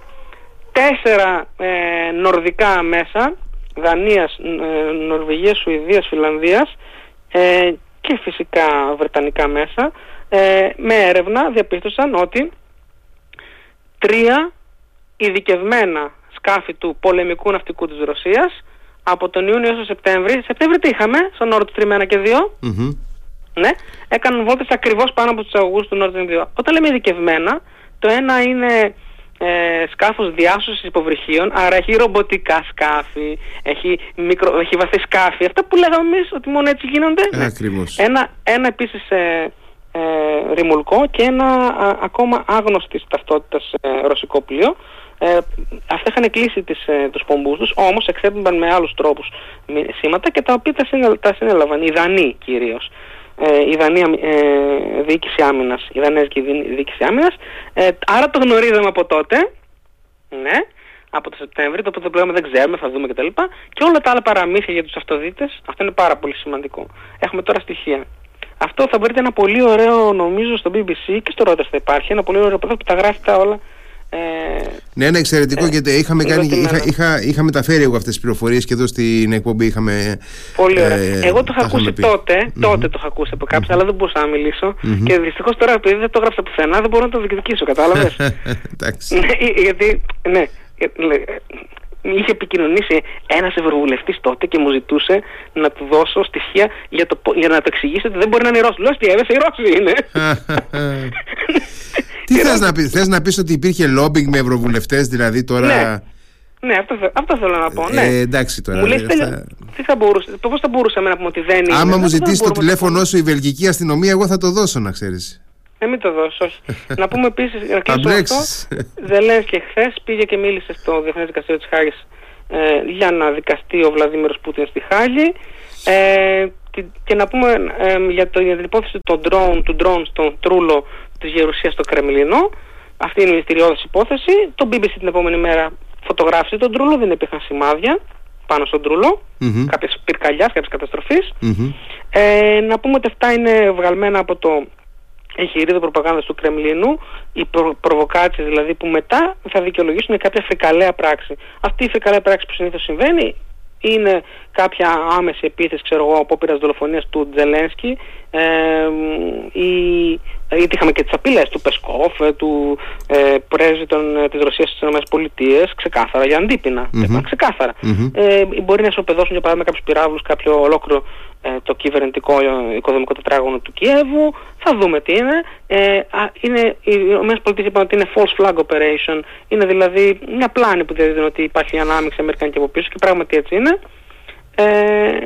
τέσσερα ε, νορδικά μέσα Δανίας, ε, Νορβηγίας, Σουηδίας, Φιλανδίας ε, και φυσικά βρετανικά μέσα. Ε, με έρευνα διαπίστωσαν ότι τρία ειδικευμένα σκάφη του πολεμικού ναυτικού της Ρωσίας από τον Ιούνιο έως τον Σεπτέμβρη, Σεπτέμβρη τι είχαμε, στο Nord Stream 1 και 2, ναι, έκαναν βόλτες ακριβώς πάνω από τους αγωγούς του Nord Stream 2. Όταν λέμε ειδικευμένα, το ένα είναι ε, σκάφος διάσωσης υποβρυχίων, άρα έχει ρομποτικά σκάφη, έχει, μικρο, έχει βαθύ σκάφη, αυτά που λέγαμε εμείς ότι μόνο έτσι γίνονται. Ε, ακριβώς. Ένα, ένα επίσης ε, ε, ρημουλκό και ένα α, ακόμα άγνωστης ταυτότητας ε, ρωσικό πλοίο. Ε, αυτά είχαν κλείσει τις, ε, τους πομπούς τους, όμως εξέπεμπαν με άλλους τρόπους σήματα και τα οποία τα, συνέλαβαν, οι Δανείοι κυρίως ε, η Δανία ε, Διοίκηση Άμυνας, η Δανέζικη Διοίκηση Άμυνας. Ε, άρα το γνωρίζαμε από τότε, ναι, από το Σεπτέμβριο, το οποίο πλέον δεν ξέρουμε, θα δούμε κτλ. Και όλα τα άλλα παραμύθια για τους αυτοδίτες, αυτό είναι πάρα πολύ σημαντικό. Έχουμε τώρα στοιχεία. Αυτό θα βρείτε ένα πολύ ωραίο, νομίζω, στο BBC και στο Reuters θα υπάρχει, ένα πολύ ωραίο που τα γράφει τα όλα ε, ναι, είναι εξαιρετικό ε, γιατί είχαμε, κάνει, είχα, είχα, είχα μεταφέρει εγώ αυτές τις πληροφορίες και εδώ στην εκπομπή είχαμε... Πολύ ωραία. Ε, εγώ το είχα ακούσει τότε, τότε το είχα ακούσει από κάποιους, αλλά δεν μπορούσα να μιλήσω και δυστυχώς τώρα επειδή δεν το έγραψα πουθενά δεν μπορώ να το διεκδικήσω, κατάλαβες; Εντάξει. ναι, γιατί, ναι, είχε επικοινωνήσει ένας ευρωβουλευτής τότε και μου ζητούσε να του δώσω στοιχεία για, το, για να το εξηγήσω ότι δεν μπορεί να είναι Ρώσοι. Λέω, τι έβεσαι, οι Ρώσοι είναι. Τι θες να πεις, θες να πεις ότι υπήρχε λόμπινγκ με ευρωβουλευτές δηλαδή τώρα... Ναι. Ναι, αυτό, αυτό θέλω να πω. Ναι. Ε, εντάξει τώρα. Μου λες, αυτά... τι θα μπορούσε, πώς θα μπορούσαμε να πούμε ότι δεν είναι; Άμα μου ζητήσεις το τηλέφωνο σου η βελγική αστυνομία, εγώ θα το δώσω να ξέρεις. Ε, μην το δώσω, όχι. να πούμε επίσης, να κλείσουμε αυτό, και χθες πήγε και μίλησε στο Διεθνές Δικαστήριο της Χάγης ε, για να δικαστεί ο Βλαδίμηρος Πούτιν στη Χάγη. Ε, και, να πούμε ε, για, το, για την υπόθεση του drone, του drone στον Τρούλο της Γερουσίας στο Κρεμλίνο. Αυτή είναι η μυστηριώδης υπόθεση. Το BBC την επόμενη μέρα φωτογράφησε τον Τρούλο, δεν υπήρχαν σημάδια πάνω στον Τρούλο, mm-hmm. κάποιες πυρκαλιάς, κάποιες Ε, να πούμε ότι αυτά είναι βγαλμένα από το εγχειρίδιο προπαγάνδας του Κρεμλίνου, οι προ, προβοκάτσες δηλαδή που μετά θα δικαιολογήσουν κάποια φρικαλαία πράξη. Αυτή η φρικαλαία πράξη που συνήθως συμβαίνει είναι κάποια άμεση επίθεση, ξέρω εγώ, απόπειρας δολοφονίας του Τζελένσκι, ε, ή, γιατί είχαμε και τις απειλές του Πεσκόφ, ε, του ε, πρέσβη των, ε, της Ρωσίας στις ΗΠΑ, ξεκάθαρα για αντίπεινα. Mm-hmm. Ξεκάθαρα. Mm-hmm. Ε, μπορεί να ισοπεδώσουν για παράδειγμα κάποιους πυράβλους, κάποιο ολόκληρο ε, το κυβερνητικό οικοδομικό τετράγωνο του Κιέβου. Θα δούμε τι είναι. Ε, είναι οι ΗΠΑ είπαν ότι είναι false flag operation. Είναι δηλαδή μια πλάνη που διαδίδουν ότι υπάρχει ανάμειξη Αμερικανική από πίσω και πράγματι έτσι είναι. Ε,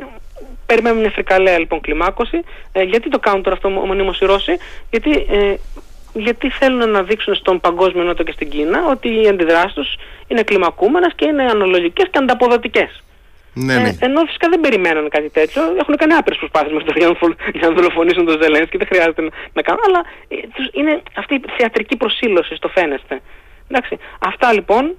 περιμένουμε μια φρικαλέα λοιπόν κλιμάκωση. Ε, γιατί το κάνουν τώρα αυτό μονίμως οι Ρώσοι, γιατί, ε, γιατί θέλουν να δείξουν στον παγκόσμιο νότο και στην Κίνα ότι οι αντιδράσεις τους είναι κλιμακούμενες και είναι αναλογικές και ανταποδοτικές. Ναι, ναι. Ε, ενώ φυσικά δεν περιμένουν κάτι τέτοιο. Έχουν κάνει άπειρες προσπάθειες μέχρι τώρα για να δολοφονήσουν τον και Δεν χρειάζεται να, να κάνουν. Αλλά ε, είναι αυτή η θεατρική προσήλωση στο φαίνεστε. Εντάξει. Αυτά λοιπόν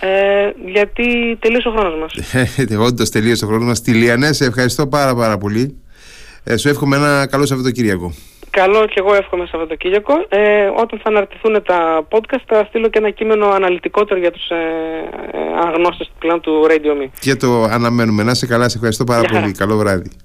ε, γιατί τελείωσε ο χρόνος μας. Ε, Όντως τελείωσε ο χρόνος μας. Τηλιανέ, σε ευχαριστώ πάρα πάρα πολύ. Ε, σου εύχομαι ένα καλό Σαββατοκύριακο. Καλό και εγώ εύχομαι Σαββατοκύριακο. Ε, όταν θα αναρτηθούν τα podcast θα στείλω και ένα κείμενο αναλυτικότερο για τους ε, ε, αγνώστες πλέον του Radio Me. Και το αναμένουμε. Να είσαι καλά, σε ευχαριστώ πάρα πολύ. Καλό βράδυ.